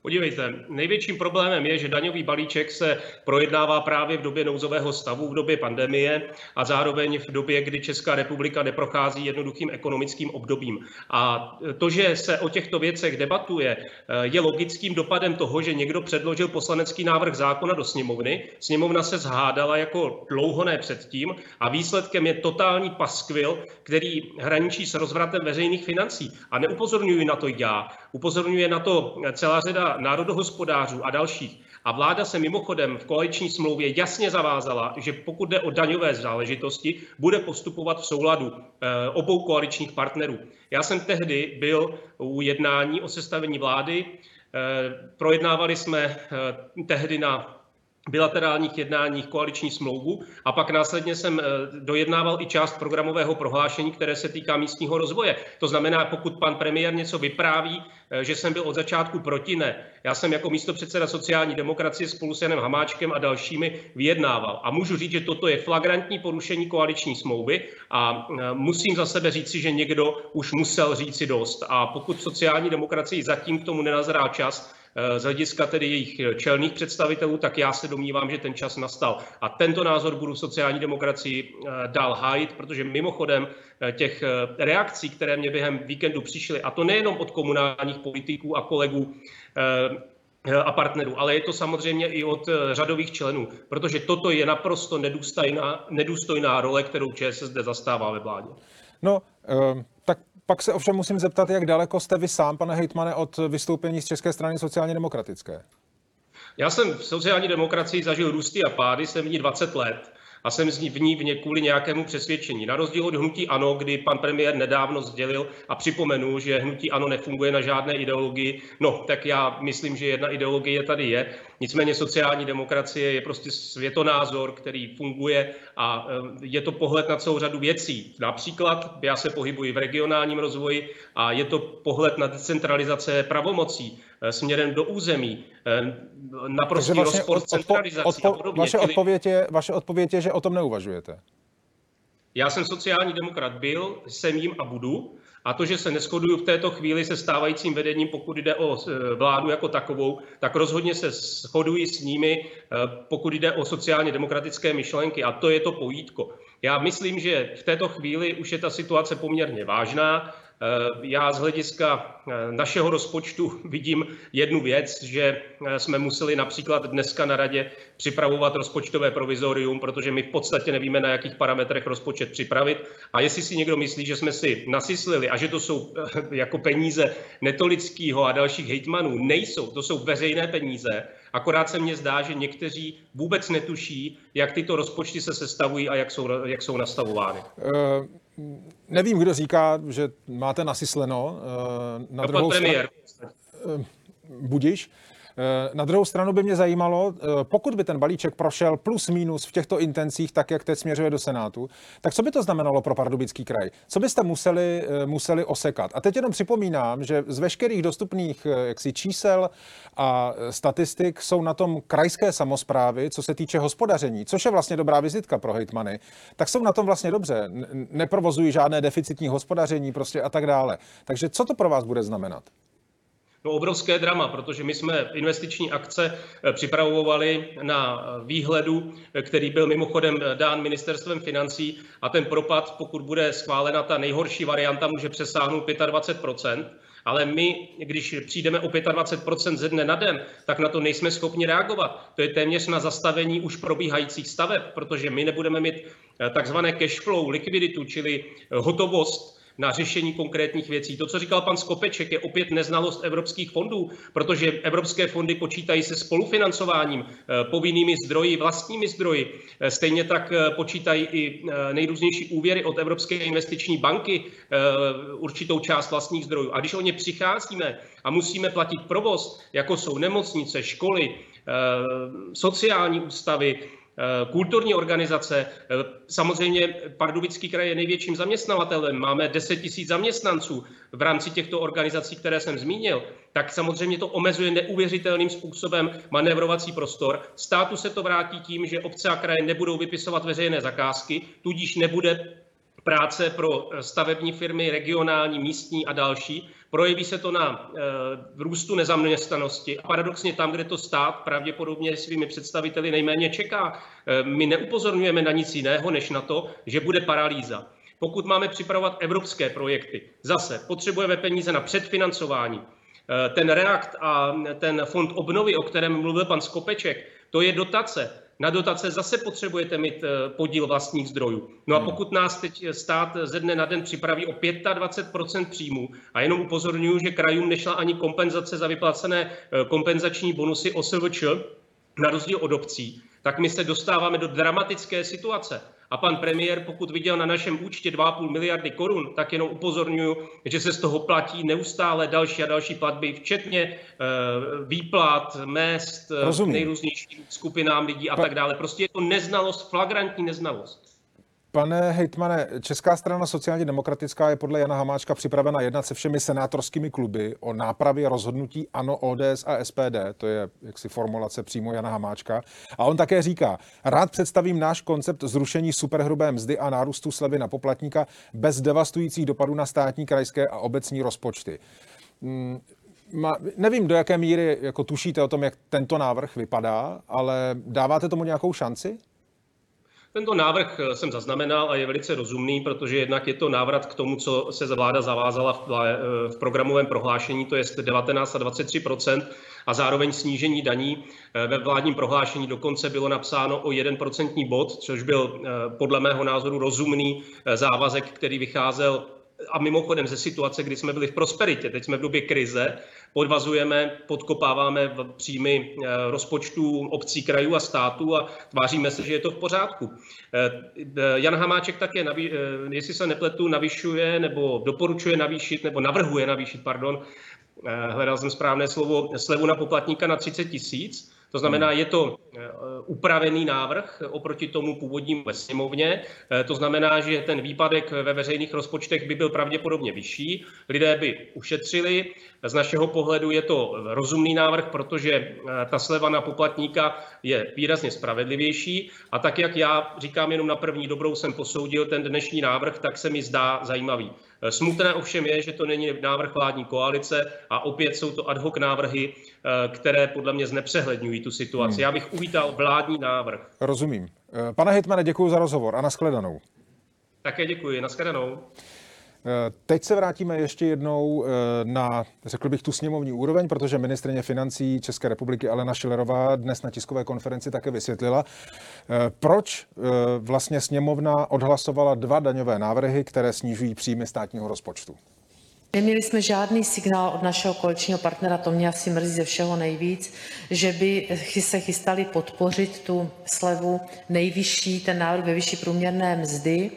Podívejte, největším problémem je, že daňový balíček se projednává právě v době nouzového stavu, v době pandemie a zároveň v době, kdy Česká republika neprochází jednoduchým ekonomickým obdobím. A to, že se o těchto věcech debatuje, je logickým dopadem toho, že někdo předložil poslanecký návrh zákona do sněmovny. Sněmovna se zhádala jako dlouho ne předtím a výsledkem je totální paskvil, který hraničí s rozvratem veřejných financí. A neupozorňuji na to já, upozorňuje na to celá řada národohospodářů a dalších. A vláda se mimochodem v koaliční smlouvě jasně zavázala, že pokud jde o daňové záležitosti, bude postupovat v souladu eh, obou koaličních partnerů. Já jsem tehdy byl u jednání o sestavení vlády. Eh, projednávali jsme eh, tehdy na bilaterálních jednáních koaliční smlouvu a pak následně jsem eh, dojednával i část programového prohlášení, které se týká místního rozvoje. To znamená, pokud pan premiér něco vypráví, eh, že jsem byl od začátku proti, ne. Já jsem jako místo předseda sociální demokracie spolu s Janem Hamáčkem a dalšími vyjednával. A můžu říct, že toto je flagrantní porušení koaliční smlouvy a eh, musím za sebe říci, že někdo už musel říci dost. A pokud sociální demokracii zatím k tomu nenazrál čas, z hlediska tedy jejich čelných představitelů, tak já se domnívám, že ten čas nastal. A tento názor budu sociální demokracii eh, dál hájit, protože mimochodem eh, těch eh, reakcí, které mě během víkendu přišly, a to nejenom od komunálních politiků a kolegů, a partnerů, ale je to samozřejmě i od řadových členů, protože toto je naprosto nedůstojná, nedůstojná role, kterou ČSSD zastává ve vládě. No, tak pak se ovšem musím zeptat, jak daleko jste vy sám, pane hejtmane, od vystoupení z České strany sociálně demokratické? Já jsem v sociální demokracii zažil růsty a pády, jsem v ní 20 let a jsem z ní v ní v kvůli nějakému přesvědčení. Na rozdíl od hnutí ANO, kdy pan premiér nedávno sdělil a připomenu, že hnutí ANO nefunguje na žádné ideologii, no tak já myslím, že jedna ideologie tady je. Nicméně sociální demokracie je prostě světonázor, který funguje a eh, je to pohled na celou řadu věcí. Například já se pohybuji v regionálním rozvoji a je to pohled na decentralizace pravomocí směrem do území, eh, naprostý vlastně rozpor s centralizací odpo, odpo, a podobně. Vaše odpověď, je, vaše odpověď je, že o tom neuvažujete. Já jsem sociální demokrat byl, jsem jim a budu. A to, že se neschoduju v této chvíli se stávajícím vedením, pokud jde o e, vládu jako takovou, tak rozhodně se shoduji s nimi, pokud jde o sociálně demokratické myšlenky. A to je to pojítko. Já myslím, že v této chvíli už je ta situace poměrně vážná. Eh, já z hlediska eh, našeho rozpočtu [laughs] vidím jednu věc, že eh, jsme museli například dneska na radě připravovat rozpočtové provizorium, protože my v podstatě nevíme, na jakých parametrech rozpočet připravit. A jestli si někdo myslí, že jsme si nasyslili a že to jsou jako peníze netolického a dalších hejtmanů, nejsou, to jsou veřejné peníze. Akorát se mně zdá, že někteří vůbec netuší, jak tyto rozpočty se sestavují a jak jsou, jak jsou nastavovány. Uh... Nevím, kdo říká, že máte nasysleno. Eh, na druhou premiér. Stranu, eh, budiš. Na druhou stranu by mě zajímalo, pokud by ten balíček prošel plus minus v těchto intencích, tak jak teď směřuje do Senátu, tak co by to znamenalo pro Pardubický kraj? Co byste museli, museli osekat? A teď jenom připomínám, že z veškerých dostupných jaksi, čísel a statistik jsou na tom krajské samozprávy, co se týče hospodaření, což je vlastně dobrá vizitka pro hejtmany, tak jsou na tom vlastně dobře. Neprovozují žádné deficitní hospodaření prostě a tak dále. Takže co to pro vás bude znamenat? No, obrovské drama, protože my jsme investiční akce eh, připravovali na výhledu, eh, který byl mimochodem eh, dán ministerstvem financí a ten propad, pokud bude schválena ta nejhorší varianta, může přesáhnout 25% ale my, když přijdeme o 25% ze dne na den, tak na to nejsme schopni reagovat. To je téměř na zastavení už probíhajících staveb, protože my nebudeme mít takzvané cash flow, likviditu, čili hotovost na řešení konkrétních věcí. To, co říkal pan Skopeček, je opět neznalost evropských fondů, protože evropské fondy počítají se spolufinancováním, eh, povinnými zdroji, vlastními zdroji. Eh, stejně tak eh, počítají i nejrůznější úvěry od Evropské investiční banky, určitou část vlastních zdrojů. A když o ně přicházíme a musíme platit provoz, jako jsou nemocnice, školy, sociální ústavy, kulturní organizace. Eh, samozřejmě Pardubický kraj je největším zaměstnavatelem. Máme 10 tisíc zaměstnanců v rámci těchto organizací, které jsem zmínil. Tak samozřejmě to omezuje neuvěřitelným způsobem manévrovací prostor. Státu se to vrátí tím, že obce a kraje nebudou vypisovat veřejné zakázky, tudíž nebude práce pro stavební firmy, regionální, místní a další. Projeví se to na e, růstu nezaměstnanosti a paradoxně tam, kde to stát pravděpodobně svými představiteli nejméně čeká. E, my neupozorňujeme na nic jiného, než na to, že bude paralýza. Pokud máme připravovat evropské projekty, zase potřebujeme peníze na předfinancování. Ten Reakt a ten fond obnovy, o kterém mluvil pan Skopeček, to je dotace. Na dotace zase potřebujete mít eh, podíl vlastních zdrojů. No a hmm. pokud nás teď stát ze dne na den připraví o 25 příjmů, a jenom upozorňuji, že krajům nešla ani kompenzace za vyplacené eh, kompenzační bonusy OSVČ, na rozdíl od obcí, tak my se dostáváme do dramatické situace. A pan premiér, pokud viděl na našem účtě 2,5 miliardy korun, tak jenom upozorňuji, že se z toho platí neustále další a další platby, včetně e, výplat, mest, eh, Rozumím. nejrůznějším skupinám lidí a tak dále. Prostě je to neznalost, flagrantní neznalost. Pane hejtmane, Česká strana sociálně demokratická je podle Jana Hamáčka připravena jednat se všemi senátorskými kluby o nápravě rozhodnutí ANO, ODS a SPD. To je jaksi formulace přímo Jana Hamáčka. A on také říká, rád představím náš koncept zrušení superhrubé mzdy a nárůstu slevy na poplatníka bez devastujících dopadů na státní, krajské a obecní rozpočty. Hmm, nevím, do jaké míry jako tušíte o tom, jak tento návrh vypadá, ale dáváte tomu nějakou šanci? Tento návrh eh, jsem zaznamenal a je velice rozumný, protože jednak je to návrat k tomu, co se vláda zavázala v, eh, v programovém prohlášení, to je 19 a 23% a zároveň snížení daní. Eh, ve vládním prohlášení dokonce bylo napsáno o 1% bod, což byl podle mého názoru rozumný závazek, který vycházel a mimochodem ze situace, kdy jsme byli v prosperitě, teď jsme v době krize, podvazujeme, podkopáváme příjmy eh, rozpočtů obcí, krajů a států a tváříme se, že je to v pořádku. Eh, eh, Jan Hamáček také, jestli se nepletu, navyšuje nebo doporučuje navýšit, nebo navrhuje navýšit, pardon, hledal jsem správné slovo, slevu na poplatníka na 30 tisíc. To znamená, je to eh, upravený návrh oproti tomu původnímu ve sněmovně. Eh, to znamená, že ten výpadek ve veřejných rozpočtech by byl pravděpodobně vyšší, lidé by ušetřili. Z našeho pohledu je to rozumný návrh, protože eh, ta sleva na poplatníka je výrazně spravedlivější. A tak, jak já říkám jenom na první dobrou jsem posoudil ten dnešní návrh, tak se mi zdá zajímavý. Smutné ovšem je, že to není návrh vládní koalice a opět jsou to ad hoc návrhy, eh, které podle mě znepřehledňují tu situaci. Hmm. Já bych uvítal vládní návrh. Rozumím. Eh, pane Hitmane, děkuji za rozhovor a nashledanou. Také děkuji, nashledanou. Eh, teď se vrátíme ještě jednou eh, na, řekl bych, tu sněmovní úroveň, protože ministrině financí České republiky Alena Šilerová dnes na tiskové konferenci také vysvětlila, eh, proč vlastně sněmovna odhlasovala dva daňové návrhy, které snižují příjmy státního rozpočtu. Neměli jsme žádný signál od našeho koaličního partnera, to mě asi mrzí ze všeho nejvíc, že by se chystali podpořit tu slevu nejvyšší, ten návrh ve vyšší průměrné mzdy.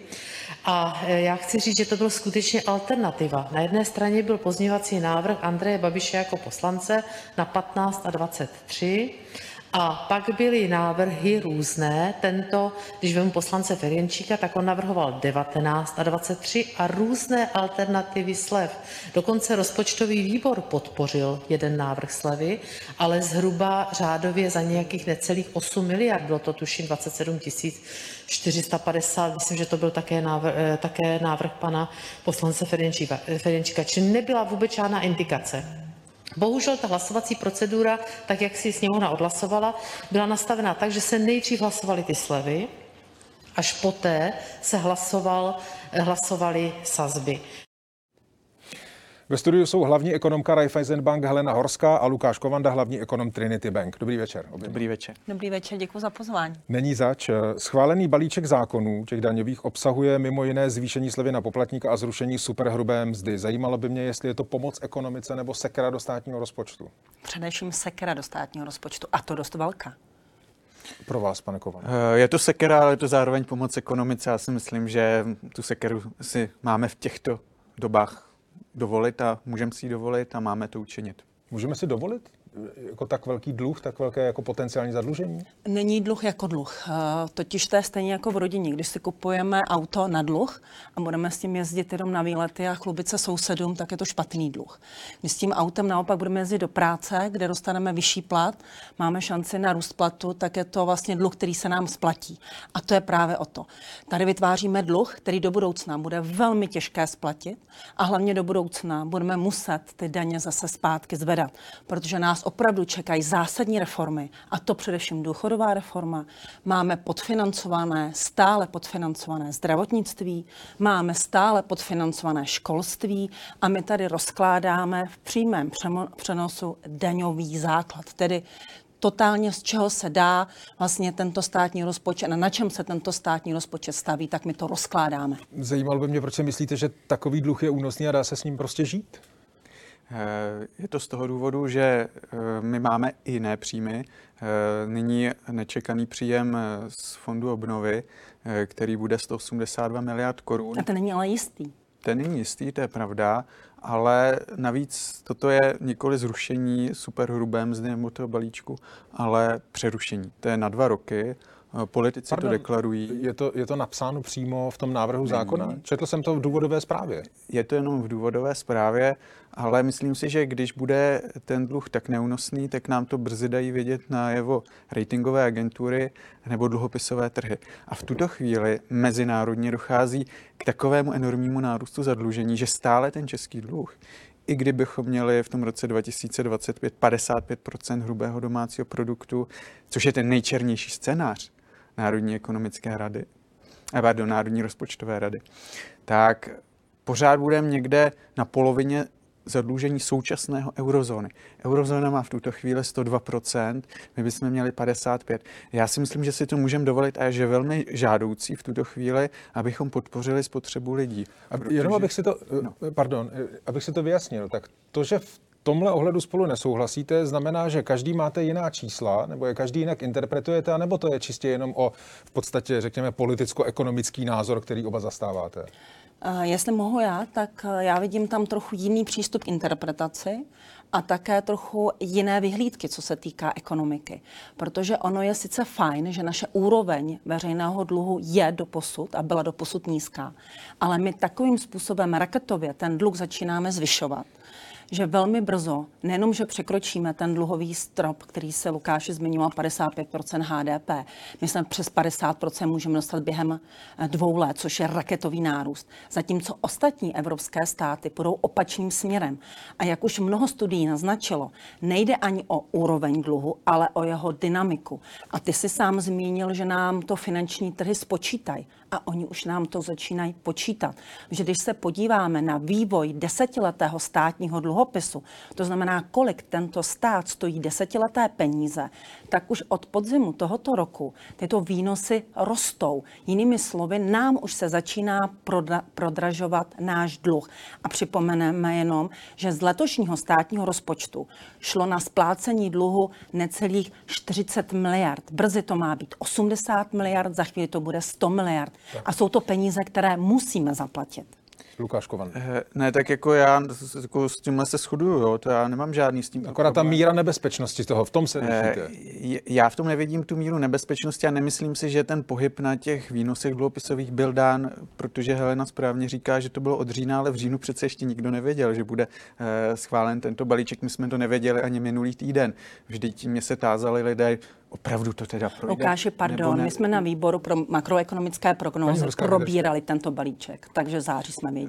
A e, já chci říct, že to byl skutečně alternativa. Na jedné straně byl pozměňovací návrh Andreje Babiše jako poslance na 15 a 23 a pak byly návrhy různé. Tento, když vemu poslance Ferjenčíka, tak on navrhoval 19 a 23 a různé alternativy slev. Dokonce rozpočtový výbor podpořil jeden návrh slevy, ale zhruba řádově za nějakých necelých 8 miliard, bylo to tuším 27 tisíc 450, myslím, že to byl také návrh, eh, také návrh pana poslance Ferjenčíka. Čili nebyla vůbec žádná indikace. Bohužel ta hlasovací procedura, tak jak si sněmovna odhlasovala, byla nastavena tak, že se nejdřív hlasovaly ty slevy, až poté se hlasoval, hlasovaly sazby. Ve studiu jsou hlavní ekonomka Raiffeisen Bank Helena Horská a Lukáš Kovanda, hlavní ekonom Trinity Bank. Dobrý večer. Obě. Dobrý večer. Dobrý večer, děkuji za pozvání. Není zač. Schválený balíček zákonů, těch daňových, obsahuje mimo jiné zvýšení slevy na poplatníka a zrušení superhrubé mzdy. Zajímalo by mě, jestli je to pomoc ekonomice nebo sekera do státního rozpočtu. Především sekera do státního rozpočtu a to dost velká. Pro vás, pane Kovan. Eh, je to sekera, ale je to zároveň pomoc ekonomice. Já si myslím, že tu sekeru si máme v těchto dobách dovolit a můžeme si ji dovolit a máme to učinit. Můžeme si dovolit? Jako tak velký dluh, tak velké jako potenciální zadlužení? Není dluh jako dluh. Eh, totiž to je stejně jako v rodině. Když si kupujeme auto na dluh a budeme s tím jezdit jenom na výlety a chlubit se sousedům, tak je to špatný dluh. Když s tím autem naopak budeme jezdit do práce, kde dostaneme vyšší plat, máme šanci na růst platu, tak je to vlastně dluh, který se nám splatí. A to je právě o to. Tady vytváříme dluh, který do budoucna bude velmi těžké splatit a hlavně do budoucna budeme muset ty daně zase zpátky zvedat, protože nás opravdu čekají zásadní reformy, a to především důchodová reforma. Máme podfinancované, stále podfinancované zdravotnictví, máme stále podfinancované školství a my tady rozkládáme v přímém přenosu daňový základ, tedy totálně z čeho se dá vlastně tento státní rozpočet a na čem se tento státní rozpočet staví, tak my to rozkládáme. Zajímalo by mě, proč si myslíte, že takový dluh je únosný a dá se s ním prostě žít? Eh, je to z toho důvodu, že eh, my máme i jiné příjmy. Eh, nyní nečekaný příjem z fondu obnovy, který bude 182 miliard korun. A to není ale jistý. Ten není jistý, to je pravda, ale navíc toto je nikoli zrušení superhrubé mzdy nebo toho balíčku, ale přerušení. To je na dva roky Politici Pardon, to deklarují. Je to, je to napsáno přímo v tom návrhu Není. zákona? Četl jsem to v důvodové zprávě. Je to jenom v důvodové zprávě, ale myslím si, že když bude ten dluh tak neúnosný, tak nám to brzy dají vědět na jeho ratingové agentury nebo dluhopisové trhy. A v tuto chvíli mezinárodně dochází k takovému enormnímu nárůstu zadlužení, že stále ten český dluh i kdybychom měli v tom roce 2025 55 hrubého domácího produktu, což je ten nejčernější scénář, Národní ekonomické rady, eh, pardon, Národní rozpočtové rady, tak pořád budeme někde na polovině zadlužení současného eurozóny. Eurozóna má v tuto chvíli 102%, my bychom měli 55%. Já si myslím, že si to můžeme dovolit a je velmi žádoucí v tuto chvíli, abychom podpořili spotřebu lidí. A protože... Jenom abych si to, no. pardon, abych si to vyjasnil, tak to, že v tomhle ohledu spolu nesouhlasíte, znamená, že každý máte jiná čísla, nebo je každý jinak interpretujete, nebo to je čistě jenom o v podstatě, řekněme, politicko-ekonomický názor, který oba zastáváte? Jestli mohu já, tak eh, já vidím tam trochu jiný přístup k interpretaci a také trochu jiné vyhlídky, co se týká ekonomiky. Protože ono je sice fajn, že naše úroveň veřejného dluhu je do posud a byla do posud nízká, ale my takovým způsobem raketově ten dluh začínáme zvyšovat že velmi brzo, nejenom, že překročíme ten dluhový strop, který se Lukáši zmiňoval, 55% HDP, my jsme přes 50% můžeme dostat během eh, dvou let, což je raketový nárůst. Zatímco ostatní evropské státy půjdou opačným směrem. A jak už mnoho studií naznačilo, nejde ani o úroveň dluhu, ale o jeho dynamiku. A ty si sám zmínil, že nám to finanční trhy spočítají a oni už nám to začínají počítat. Že když se podíváme na vývoj desetiletého státního dluhu dluhopisu, to znamená, kolik tento stát stojí desetileté peníze, tak už od podzimu tohoto roku tyto výnosy rostou. Jinými slovy, nám už se začíná prodra- prodražovat náš dluh. A připomeneme jenom, že z letošního státního rozpočtu šlo na splácení dluhu necelých 40 miliard. Brzy to má být 80 miliard, za chvíli to bude 100 miliard. A jsou to peníze, které musíme zaplatit. Lukáš Kovan. Eh, Ne, tak jako já jako s tímhle se shoduju, jo, to já nemám žádný s tím. Akorát ta míra nebezpečnosti toho, v tom se Eh, lišíte. Já v tom nevidím tu míru nebezpečnosti a nemyslím si, že ten pohyb na těch výnosech dluhopisových byl dán, protože Helena správně říká, že to bylo od října, ale v říjnu přece ještě nikdo nevěděl, že bude eh, schválen tento balíček. My jsme to nevěděli ani minulý týden. Vždyť mě se tázali lidé, opravdu to teda projde. Lukáši, pardon, ne? my jsme na výboru pro makroekonomické prognózy probírali tento balíček, takže září jsme věděli.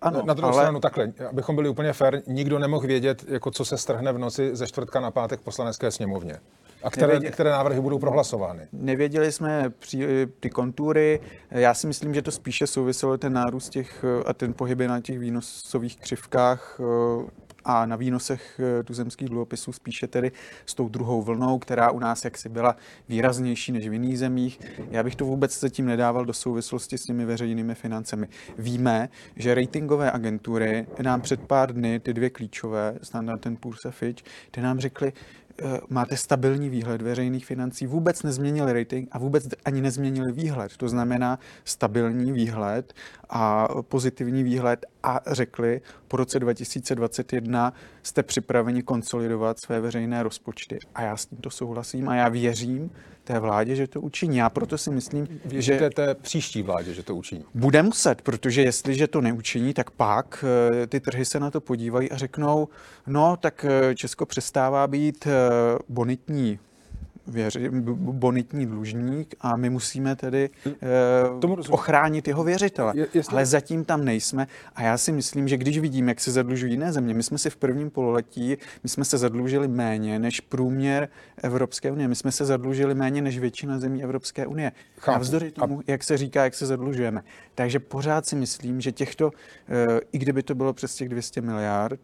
Ano, na druhou ale- stranu takhle, abychom byli úplně fair, nikdo nemohl vědět, jako co se strhne v noci ze čtvrtka na pátek v poslanecké sněmovně. A které, Nevědět. které návrhy budou prohlasovány. Nevěděli jsme při, ty kontury. Já si myslím, že to spíše souviselo ten nárůst těch eh, a ten pohyby na těch výnosových křivkách eh, a na výnosech eh, tuzemských dluhopisů spíše tedy s tou druhou vlnou, která u nás jaksi byla výraznější než v jiných zemích. Já bych to vůbec zatím nedával do souvislosti s těmi veřejnými financemi. Víme, že ratingové agentury nám před pár dny, ty dvě klíčové, Standard Poor's a Fitch, ty nám řekli, eh, máte stabilní výhled veřejných financí, vůbec nezměnili rating a vůbec ani nezměnili výhled. To znamená stabilní výhled a pozitivní výhled a řekli, po roce 2021 jste připraveni konsolidovat své veřejné rozpočty. A já s tímto souhlasím a já věřím té vládě, že to učiní. Já proto si myslím, Věříte že té příští vládě, že to učiní? bude muset, protože jestliže to neučiní, tak pak eh, ty trhy se na to podívají a řeknou, no tak eh, Česko přestává být eh, bonitní věři, bonitní dlužník a my musíme tedy Tomu eh, ochránit jeho věřitele. Je- jestli- Ale zatím tam nejsme a já si myslím, že když vidím, jak se zadlužují jiné země, my jsme si v prvním pololetí, my jsme se zadlužili méně než průměr Evropské unie, my jsme se zadlužili méně než většina zemí Evropské unie. Chápu. Navzdory tomu, jak se říká, jak se zadlužujeme. Takže pořád si myslím, že těchto, eh, i kdyby to bylo přes těch 200 miliard,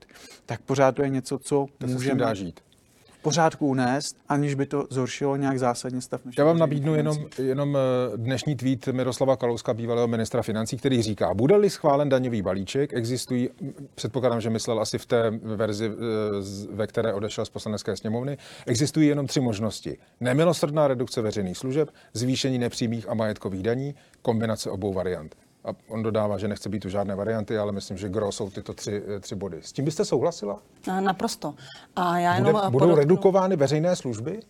tak pořád to je něco, co To můžeme dá žít. Pořádku unést, aniž by to zhoršilo nějak zásadně stav Já vám nabídnu jenom, jenom eh, dnešní tweet Miroslava Kalouska, bývalého ministra financí, který říká, bude-li schválen daňový balíček, existují, předpokládám, že myslel asi v té verzi, eh, ve které odešel z poslanecké sněmovny, existují jenom tři možnosti. Nemilosrdná redukce veřejných služeb, zvýšení nepřímých a majetkových daní, kombinace obou variant. A on dodává, že nechce být u žádné varianty, ale myslím, že gro jsou tyto tři, eh, tři body. S tím byste souhlasila? A Naprosto. A já Bude, jenom eh, budou podotknu- redukovány veřejné služby?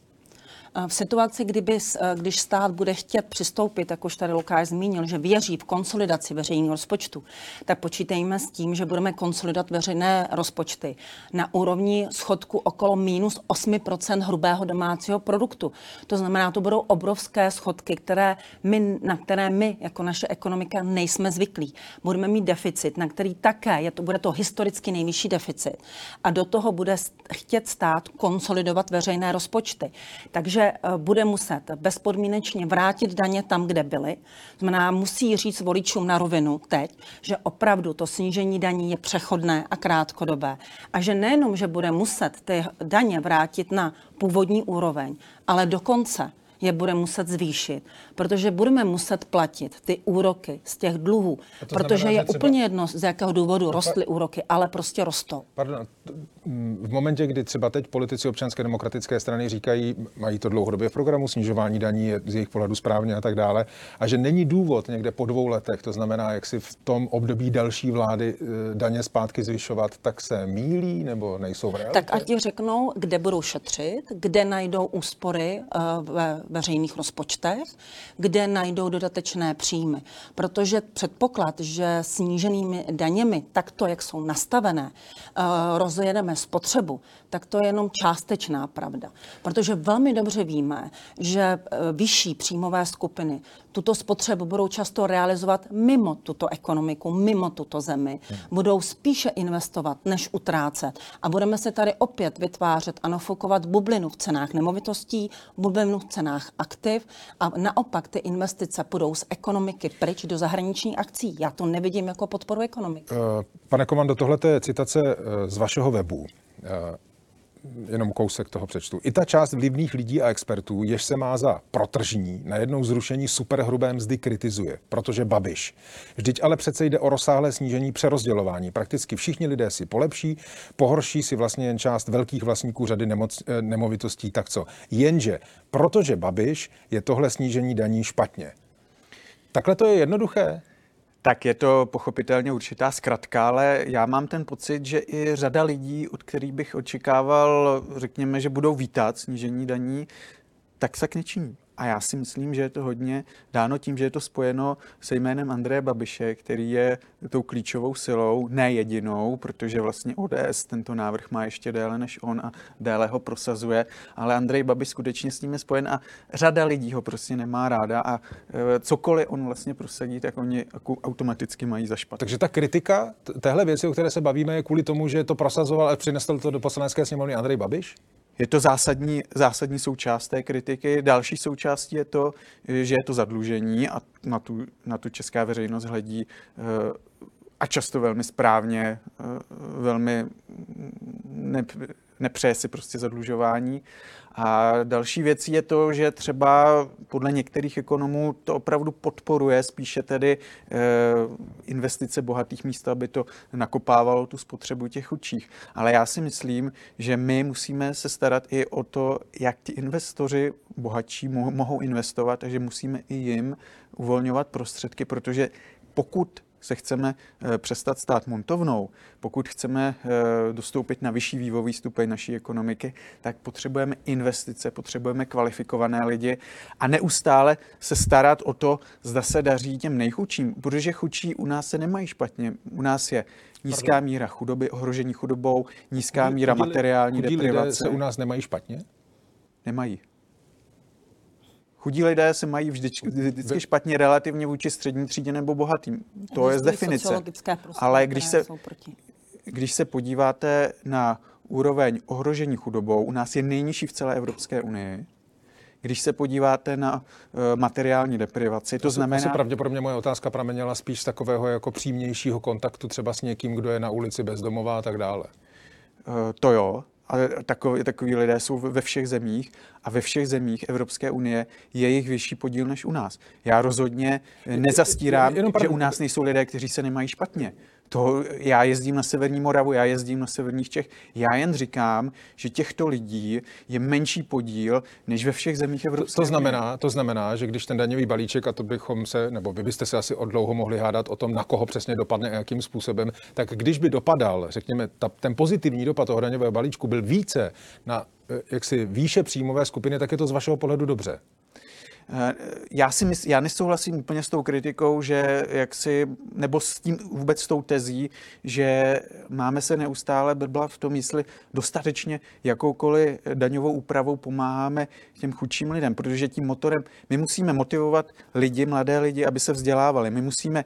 V situaci, kdyby, eh, když stát bude chtět přistoupit, jak už tady Lukáš zmínil, že věří v konsolidaci veřejného rozpočtu, tak počítejme s tím, že budeme konsolidovat veřejné rozpočty na úrovni schodku okolo minus 8% hrubého domácího produktu. To znamená, to budou obrovské schodky, které my, na které my jako naše ekonomika nejsme zvyklí. Budeme mít deficit, na který také je to, bude to historicky nejvyšší deficit. A do toho bude chtět stát konsolidovat veřejné rozpočty. Takže eh, bude muset bezpodmínečně vrátit daně tam, kde byly. Znamená, musí říct voličům na rovinu teď, že opravdu to snížení daní je přechodné a krátkodobé. A že nejenom, že bude muset ty daně vrátit na původní úroveň, ale dokonce je bude muset zvýšit, protože budeme muset platit ty úroky z těch dluhů, to protože znamená, je třeba- úplně jedno, z jakého důvodu rostly úroky, ale prostě rostou. Pardon, t- m, v momentě, kdy třeba teď politici občanské demokratické strany říkají, mají to dlouhodobě v programu, snižování daní je z jejich pohledu správně a tak dále, a že není důvod někde po dvou letech, to znamená, jak si v tom období další vlády e, daně zpátky zvyšovat, tak se mílí nebo nejsou v realitě? Tak ať ti řeknou, kde budou šetřit, kde najdou úspory eh, ve veřejných rozpočtech, kde najdou dodatečné příjmy. Protože předpoklad, že sníženými daněmi, takto, jak jsou nastavené, eh, rozjedeme spotřebu, tak to je jenom částečná pravda. Protože velmi dobře víme, že eh, vyšší příjmové skupiny tuto spotřebu budou často realizovat mimo tuto ekonomiku, mimo tuto zemi. Budou spíše investovat, než utrácet. A budeme se tady opět vytvářet a nafukovat bublinu v cenách nemovitostí, bublinu v cenách aktiv a naopak ty investice půjdou z ekonomiky pryč do zahraničních akcí. Já to nevidím jako podporu ekonomiky. Pane Komando, tohle je citace z vašeho webu jenom kousek toho přečtu. I ta část vlivných lidí a expertů, jež se má za protržní, najednou zrušení superhrubé mzdy kritizuje, protože Babiš. Vždyť ale přece jde o rozsáhlé snížení přerozdělování. Prakticky všichni lidé si polepší, pohorší si vlastně jen část velkých vlastníků řady nemoc, eh, nemovitostí, tak co. Jenže, protože Babiš je tohle snížení daní špatně. Takhle to je jednoduché. Tak je to pochopitelně určitá zkratka, ale já mám ten pocit, že i řada lidí, od kterých bych očekával, řekněme, že budou vítat snížení daní, tak se k nečiní. A já si myslím, že je to hodně dáno tím, že je to spojeno se jménem Andreje Babiše, který je tou klíčovou silou, ne jedinou, protože vlastně ODS tento návrh má ještě déle než on a déle ho prosazuje, ale Andrej Babiš skutečně s ním je spojen a řada lidí ho prostě nemá ráda a e, cokoliv on vlastně prosadí, tak oni automaticky mají za špatný. Takže ta kritika téhle věci, o které se bavíme, je kvůli tomu, že to prosazoval a přinesl to do poslanecké sněmovny Andrej Babiš? Je to zásadní, zásadní součást té kritiky. Další součástí je to, že je to zadlužení a na tu, na tu česká veřejnost hledí eh, a často velmi správně, eh, velmi ne, nepřeje si prostě zadlužování. A další věcí je to, že třeba podle některých ekonomů to opravdu podporuje spíše tedy e, investice bohatých míst, aby to nakopávalo tu spotřebu těch chudších. Ale já si myslím, že my musíme se starat i o to, jak ti investoři bohatší mohou investovat, takže musíme i jim uvolňovat prostředky, protože pokud se chceme eh, přestat stát montovnou, pokud chceme eh, dostoupit na vyšší vývojový stupeň naší ekonomiky, tak potřebujeme investice, potřebujeme kvalifikované lidi a neustále se starat o to, zda se daří těm nejchudším, protože chudší u nás se nemají špatně. U nás je nízká míra chudoby, ohrožení chudobou, nízká míra materiální chudí deprivace. Lidé se u nás nemají špatně? Nemají. Chudí lidé se mají vždycky, vždycky špatně relativně vůči střední třídě nebo bohatým. To je z definice. Ale když se, když se podíváte na úroveň ohrožení chudobou, u nás je nejnižší v celé Evropské unii. Když se podíváte na uh, materiální deprivaci, to, to znamená... Asi pravděpodobně moje otázka pramenila spíš z takového jako přímějšího kontaktu třeba s někým, kdo je na ulici bezdomová a tak dále. Uh, to jo, ale takový, takový lidé jsou ve všech zemích a ve všech zemích Evropské unie je jejich vyšší podíl než u nás. Já rozhodně nezastírám, že u nás nejsou lidé, kteří se nemají špatně. To, já jezdím na Severní Moravu, já jezdím na Severních Čech. Já jen říkám, že těchto lidí je menší podíl než ve všech zemích Evropské to, to znamená, to znamená, že když ten daňový balíček, a to bychom se, nebo vy byste se asi od dlouho mohli hádat o tom, na koho přesně dopadne a jakým způsobem, tak když by dopadal, řekněme, ta, ten pozitivní dopad toho daňového balíčku byl více na eh, jaksi výše příjmové skupiny, tak je to z vašeho pohledu dobře. Eh, já si mysl, já nesouhlasím úplně s tou kritikou, že jak si, nebo s tím vůbec s tou tezí, že máme se neustále brbla v tom, jestli dostatečně jakoukoliv daňovou úpravou pomáháme těm chudším lidem, protože tím motorem, my musíme motivovat lidi, mladé lidi, aby se vzdělávali. My musíme,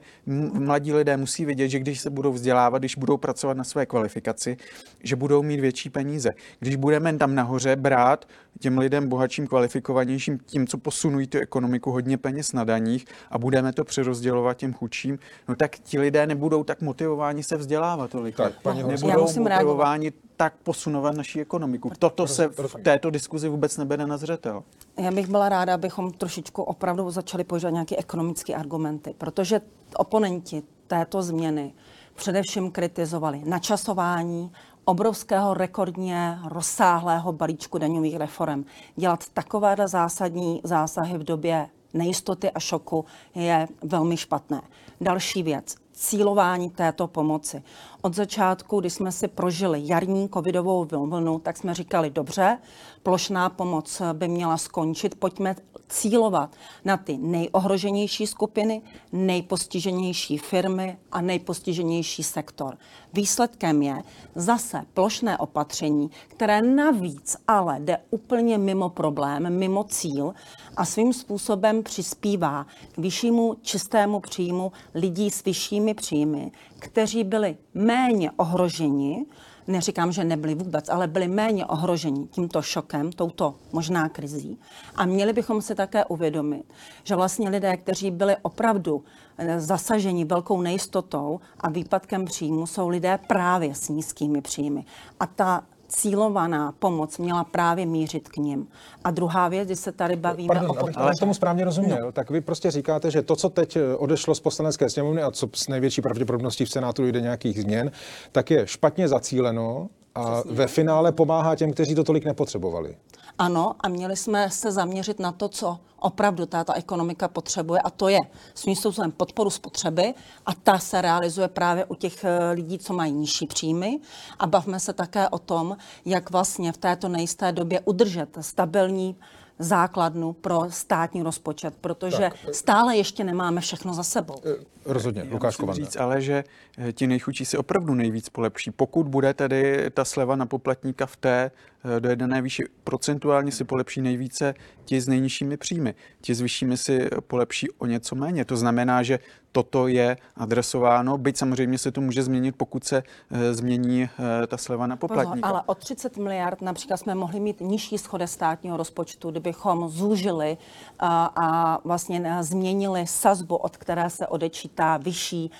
mladí lidé musí vědět, že když se budou vzdělávat, když budou pracovat na své kvalifikaci, že budou mít větší peníze. Když budeme tam nahoře brát těm lidem bohatším, kvalifikovanějším, tím, co posunují tu ekonomiku, hodně peněz na daních a budeme to přerozdělovat těm chudším, no tak ti lidé nebudou tak motivováni se vzdělávat tolik. Tak, paní nebudou motivováni reagovat. tak posunovat naší ekonomiku. Toto se v této diskuzi vůbec nebere na zřetel. Já bych byla ráda, abychom trošičku opravdu začali používat nějaké ekonomické argumenty, protože oponenti této změny především kritizovali načasování, obrovského rekordně rozsáhlého balíčku daňových reform. Dělat takovéhle zásadní zásahy v době nejistoty a šoku je velmi špatné. Další věc cílování této pomoci. Od začátku, když jsme si prožili jarní covidovou vlnu, tak jsme říkali, dobře, plošná pomoc by měla skončit, pojďme cílovat na ty nejohroženější skupiny, nejpostiženější firmy a nejpostiženější sektor. Výsledkem je zase plošné opatření, které navíc ale jde úplně mimo problém, mimo cíl a svým způsobem přispívá k vyššímu čistému příjmu lidí s vyššími příjmy, kteří byli méně ohroženi neříkám, že nebyli vůbec, ale byli méně ohroženi tímto šokem, touto možná krizí. A měli bychom si také uvědomit, že vlastně lidé, kteří byli opravdu eh, zasaženi velkou nejistotou a výpadkem příjmu, jsou lidé právě s nízkými příjmy. A ta cílovaná pomoc měla právě mířit k ním. A druhá věc, když se tady bavíme Pardon, o abych ale tomu správně rozuměl, no. tak vy prostě říkáte, že to, co teď eh, odešlo z poslanecké sněmovny a co s největší pravděpodobností v Senátu jde nějakých změn, tak je špatně zacíleno a Přesně. ve finále pomáhá těm, kteří to tolik nepotřebovali. Ano, a měli jsme se zaměřit na to, co opravdu tato ekonomika potřebuje, a to je svým způsobem podporu spotřeby, a ta se realizuje právě u těch eh, lidí, co mají nižší příjmy. A bavme se také o tom, jak vlastně v této nejisté době udržet stabilní základnu pro státní rozpočet, protože tak. stále ještě nemáme všechno za sebou. Eh, rozhodně, Lukáš říct, ale že eh, ti nejchudší si opravdu nejvíc polepší. Pokud bude tedy ta sleva na poplatníka v té Eh, do jedné výši procentuálně si polepší nejvíce ti s nejnižšími příjmy. Ti s vyššími si polepší o něco méně. To znamená, že toto je adresováno, byť samozřejmě se to může změnit, pokud se e, změní e, ta sleva na poplatníka. Pozor, ale o 30 miliard například jsme mohli mít nižší schode státního rozpočtu, kdybychom zúžili a, a vlastně změnili sazbu, od které se odečítá vyšší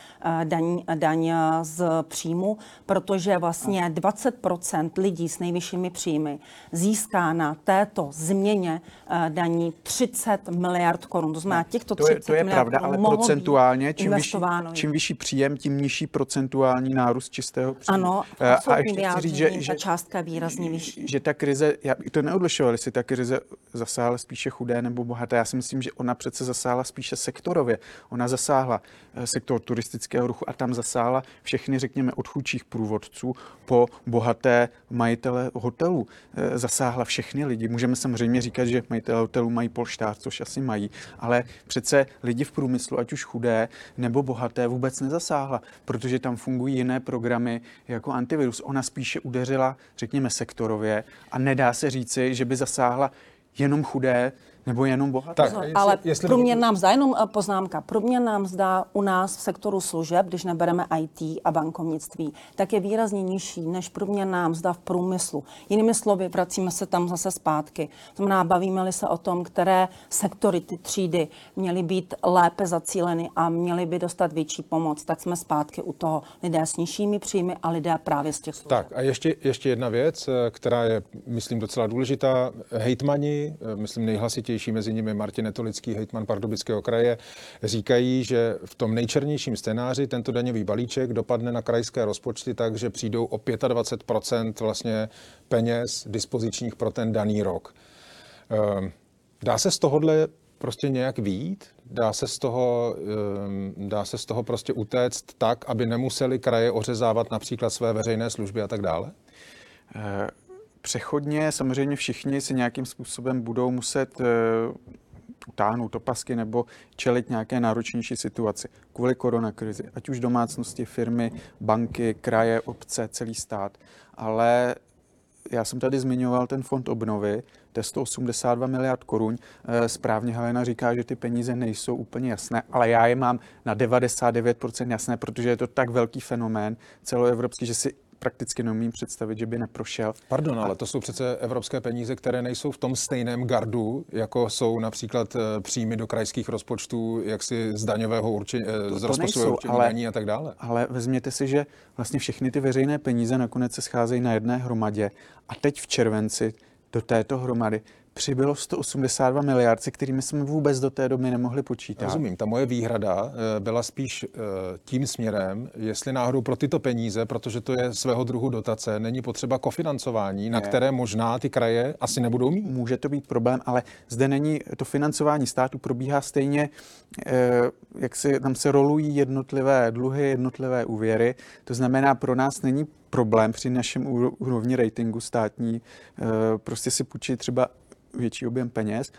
daň, daň z příjmu, protože vlastně 20% lidí s nejvyššími příjmy získá na této změně daní 30 miliard korun. To znamená, těchto 30 to je, to je miliard pravda, ale procentuálně, čím vyšší, čím vyšší příjem, tím nižší procentuální nárůst čistého příjmu. Ano, eh, a ještě chci říct, že, že, ta částka výrazně vyšší. Že ta krize, já to neodlišoval, jestli ta krize zasáhla spíše chudé nebo bohaté. Já si myslím, že ona přece zasáhla spíše sektorově. Ona zasáhla eh, sektor turistického ruchu a tam zasáhla všechny, řekněme, od chudších průvodců po bohaté majitele hotelů eh, zasáhla všechny lidi. Můžeme samozřejmě říkat, že majitelé hotelů mají polštář, což asi mají, ale přece lidi v průmyslu, ať už chudé nebo bohaté, vůbec nezasáhla, protože tam fungují jiné programy jako antivirus. Ona spíše udeřila, řekněme, sektorově a nedá se říci, že by zasáhla jenom chudé nebo jenom bohaté? Tak, jestli, ale jestli průměrná mzda, jenom eh, poznámka, průměrná mzda u nás v sektoru služeb, když nebereme IT a bankovnictví, tak je výrazně nižší než průměrná mzda v průmyslu. Jinými slovy, vracíme se tam zase zpátky. To znamená, bavíme-li se o tom, které sektory, ty třídy měly být lépe zacíleny a měly by dostat větší pomoc, tak jsme zpátky u toho lidé s nižšími příjmy a lidé právě z těch služeb. Tak a ještě, ještě jedna věc, eh, která je, myslím, docela důležitá. Hejtmani, eh, myslím, nejhlasitější nejčernější mezi nimi Martin Netolický, hejtman Pardubického kraje, říkají, že v tom nejčernějším scénáři tento daňový balíček dopadne na krajské rozpočty tak, že přijdou o 25% vlastně peněz dispozičních pro ten daný rok. Ehm, dá se z tohohle prostě nějak výjít? Dá se z toho, ehm, dá se z toho prostě utéct tak, aby nemuseli kraje ořezávat například své veřejné služby a tak dále? Přechodně samozřejmě všichni si nějakým způsobem budou muset uh, utáhnout opasky nebo čelit nějaké náročnější situaci kvůli koronakrizi, ať už domácnosti, firmy, banky, kraje, obce, celý stát. Ale já jsem tady zmiňoval ten fond obnovy, to je 182 miliard korun. Eh, správně Helena říká, že ty peníze nejsou úplně jasné, ale já je mám na 99% jasné, protože je to tak velký fenomén celoevropský, že si prakticky neumím představit, že by neprošel. Pardon, ale to jsou přece evropské peníze, které nejsou v tom stejném gardu, jako jsou například eh, příjmy do krajských rozpočtů, jak si z daňového určení, eh, z rozpočtového určení ale, daní a tak dále. Ale vezměte si, že vlastně všechny ty veřejné peníze nakonec se scházejí na jedné hromadě a teď v červenci do této hromady přibylo 182 miliard, se kterými jsme vůbec do té doby nemohli počítat. Rozumím, ta moje výhrada eh, byla spíš eh, tím směrem, jestli náhodou pro tyto peníze, protože to je svého druhu dotace, není potřeba kofinancování, na které možná ty kraje asi nebudou mít. Může to být problém, ale zde není to financování státu probíhá stejně, eh, jak si tam se rolují jednotlivé dluhy, jednotlivé úvěry. To znamená, pro nás není problém při našem úrovni ratingu státní prostě si půjčit třeba větší objem peněz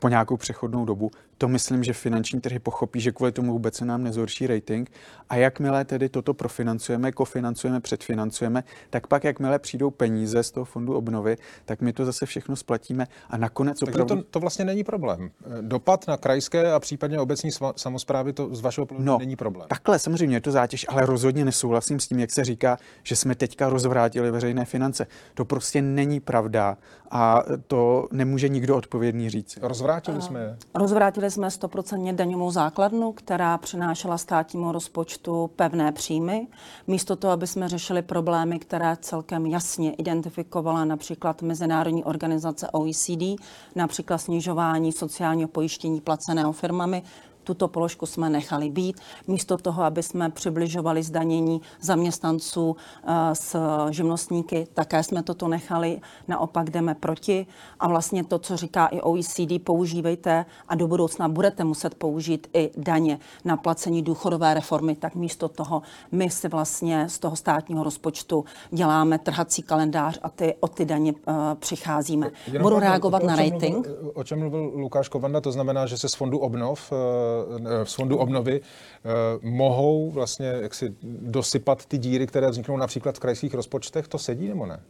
po nějakou přechodnou dobu. To myslím, že finanční trhy pochopí, že kvůli tomu vůbec se nám nezhorší rating. A jakmile tedy toto profinancujeme, kofinancujeme, předfinancujeme, tak pak jakmile přijdou peníze z toho fondu obnovy, tak my to zase všechno splatíme a nakonec Takže opravdu... to, to vlastně není problém. Dopad na krajské a případně obecní samozprávy to z vašeho pohledu no, není problém. Takhle samozřejmě je to zátěž, ale rozhodně nesouhlasím s tím, jak se říká, že jsme teďka rozvrátili veřejné finance. To prostě není pravda a to nemůže nikdo odpovědný říct. Rozvrátili jsme je? Rozvrátili jsme 100% daňovou základnu, která přinášela státnímu rozpočtu pevné příjmy. Místo toho, aby jsme řešili problémy, které celkem jasně identifikovala například Mezinárodní organizace OECD, například snižování sociálního pojištění placeného firmami, tuto položku jsme nechali být. Místo toho, aby jsme přibližovali zdanění zaměstnanců eh, s živnostníky, také jsme toto nechali. Naopak jdeme proti. A vlastně to, co říká i OECD, používejte a do budoucna budete muset použít i daně na placení důchodové reformy, tak místo toho my si vlastně z toho státního rozpočtu děláme trhací kalendář a ty, o ty daně uh, přicházíme. Jenom Budu reagovat na rating. Mluvil, o čem mluvil Lukáš Kovanda, to znamená, že se z fondu obnov uh, z fondu obnovy eh, mohou vlastně jaksi dosypat ty díry, které vzniknou například v krajských rozpočtech, to sedí nebo ne?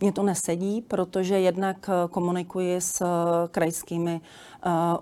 Mně to nesedí, protože jednak eh, komunikuji s eh, krajskými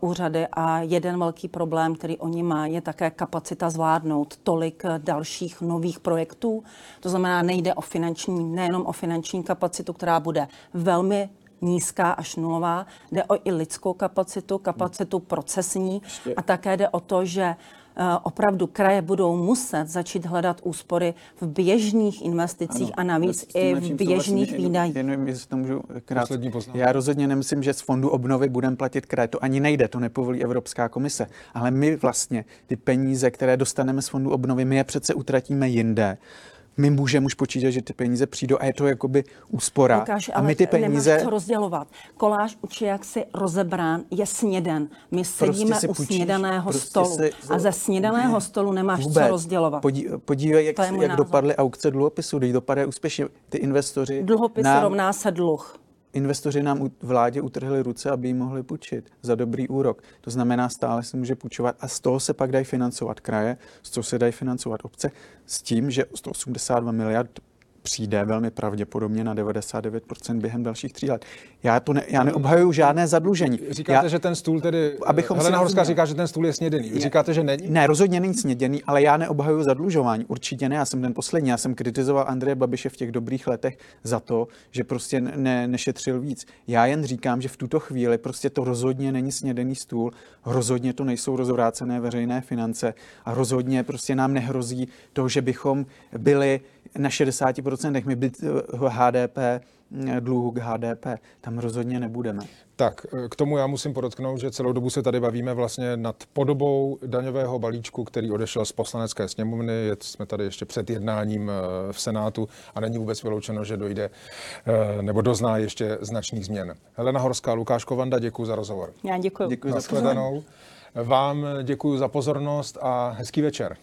úřady a jeden velký problém, který oni mají, je také kapacita zvládnout tolik dalších nových projektů. To znamená, nejde o finanční, nejenom o finanční kapacitu, která bude velmi nízká až nulová. Jde o i lidskou kapacitu, kapacitu procesní a také jde o to, že eh, opravdu kraje budou muset začít hledat úspory v běžných investicích ano, a navíc i v běžných výdajích. Jenom, jestli to můžu krát. Já rozhodně nemyslím, že z fondu obnovy budeme platit kraje. To ani nejde, to nepovolí Evropská komise. Ale my vlastně ty peníze, které dostaneme z fondu obnovy, my je přece utratíme jinde my můžeme už počítat, že ty peníze přijdou a je to jakoby úspora. Lukáš, a my ty peníze... Nemáš to rozdělovat. Koláž učí, jak si rozebrán, je sněden. My prostě sedíme prostě u půjčíš, snědaného prostě stolu si... a ze snědaného ne, stolu nemáš vůbec. co rozdělovat. Podí, podívej, jak, jak dopadly aukce dluhopisů, když dopadly úspěšně ty investoři. Dluhopis nám... rovná se dluh investoři nám vládě utrhli ruce, aby ji mohli půjčit za dobrý úrok. To znamená, stále se může půjčovat a z toho se pak dají financovat kraje, z toho se dají financovat obce, s tím, že 182 miliard přijde velmi pravděpodobně na 99% během dalších tří let. Já, to ne, já neobhajuju žádné zadlužení. Říkáte, já, že ten stůl tedy... Abychom Helena Horská říká, že ten stůl je snědený. Vy říkáte, že není? Ne, rozhodně není snědený, ale já neobhajuju zadlužování. Určitě ne. Já jsem ten poslední. Já jsem kritizoval Andreje Babiše v těch dobrých letech za to, že prostě ne, nešetřil víc. Já jen říkám, že v tuto chvíli prostě to rozhodně není snědený stůl, rozhodně to nejsou rozvrácené veřejné finance a rozhodně prostě nám nehrozí to, že bychom byli na 60%, my být HDP, dluhu k HDP, tam rozhodně nebudeme. Tak, k tomu já musím podotknout, že celou dobu se tady bavíme vlastně nad podobou daňového balíčku, který odešel z poslanecké sněmovny. Jsme tady ještě před jednáním eh, v Senátu a není vůbec vyloučeno, že dojde eh, nebo dozná ještě značných změn. Helena Horská, Lukáš Kovanda, děkuji za rozhovor. Já děkuji. Děkuji za pozornost. Vám děkuji za pozornost a hezký večer.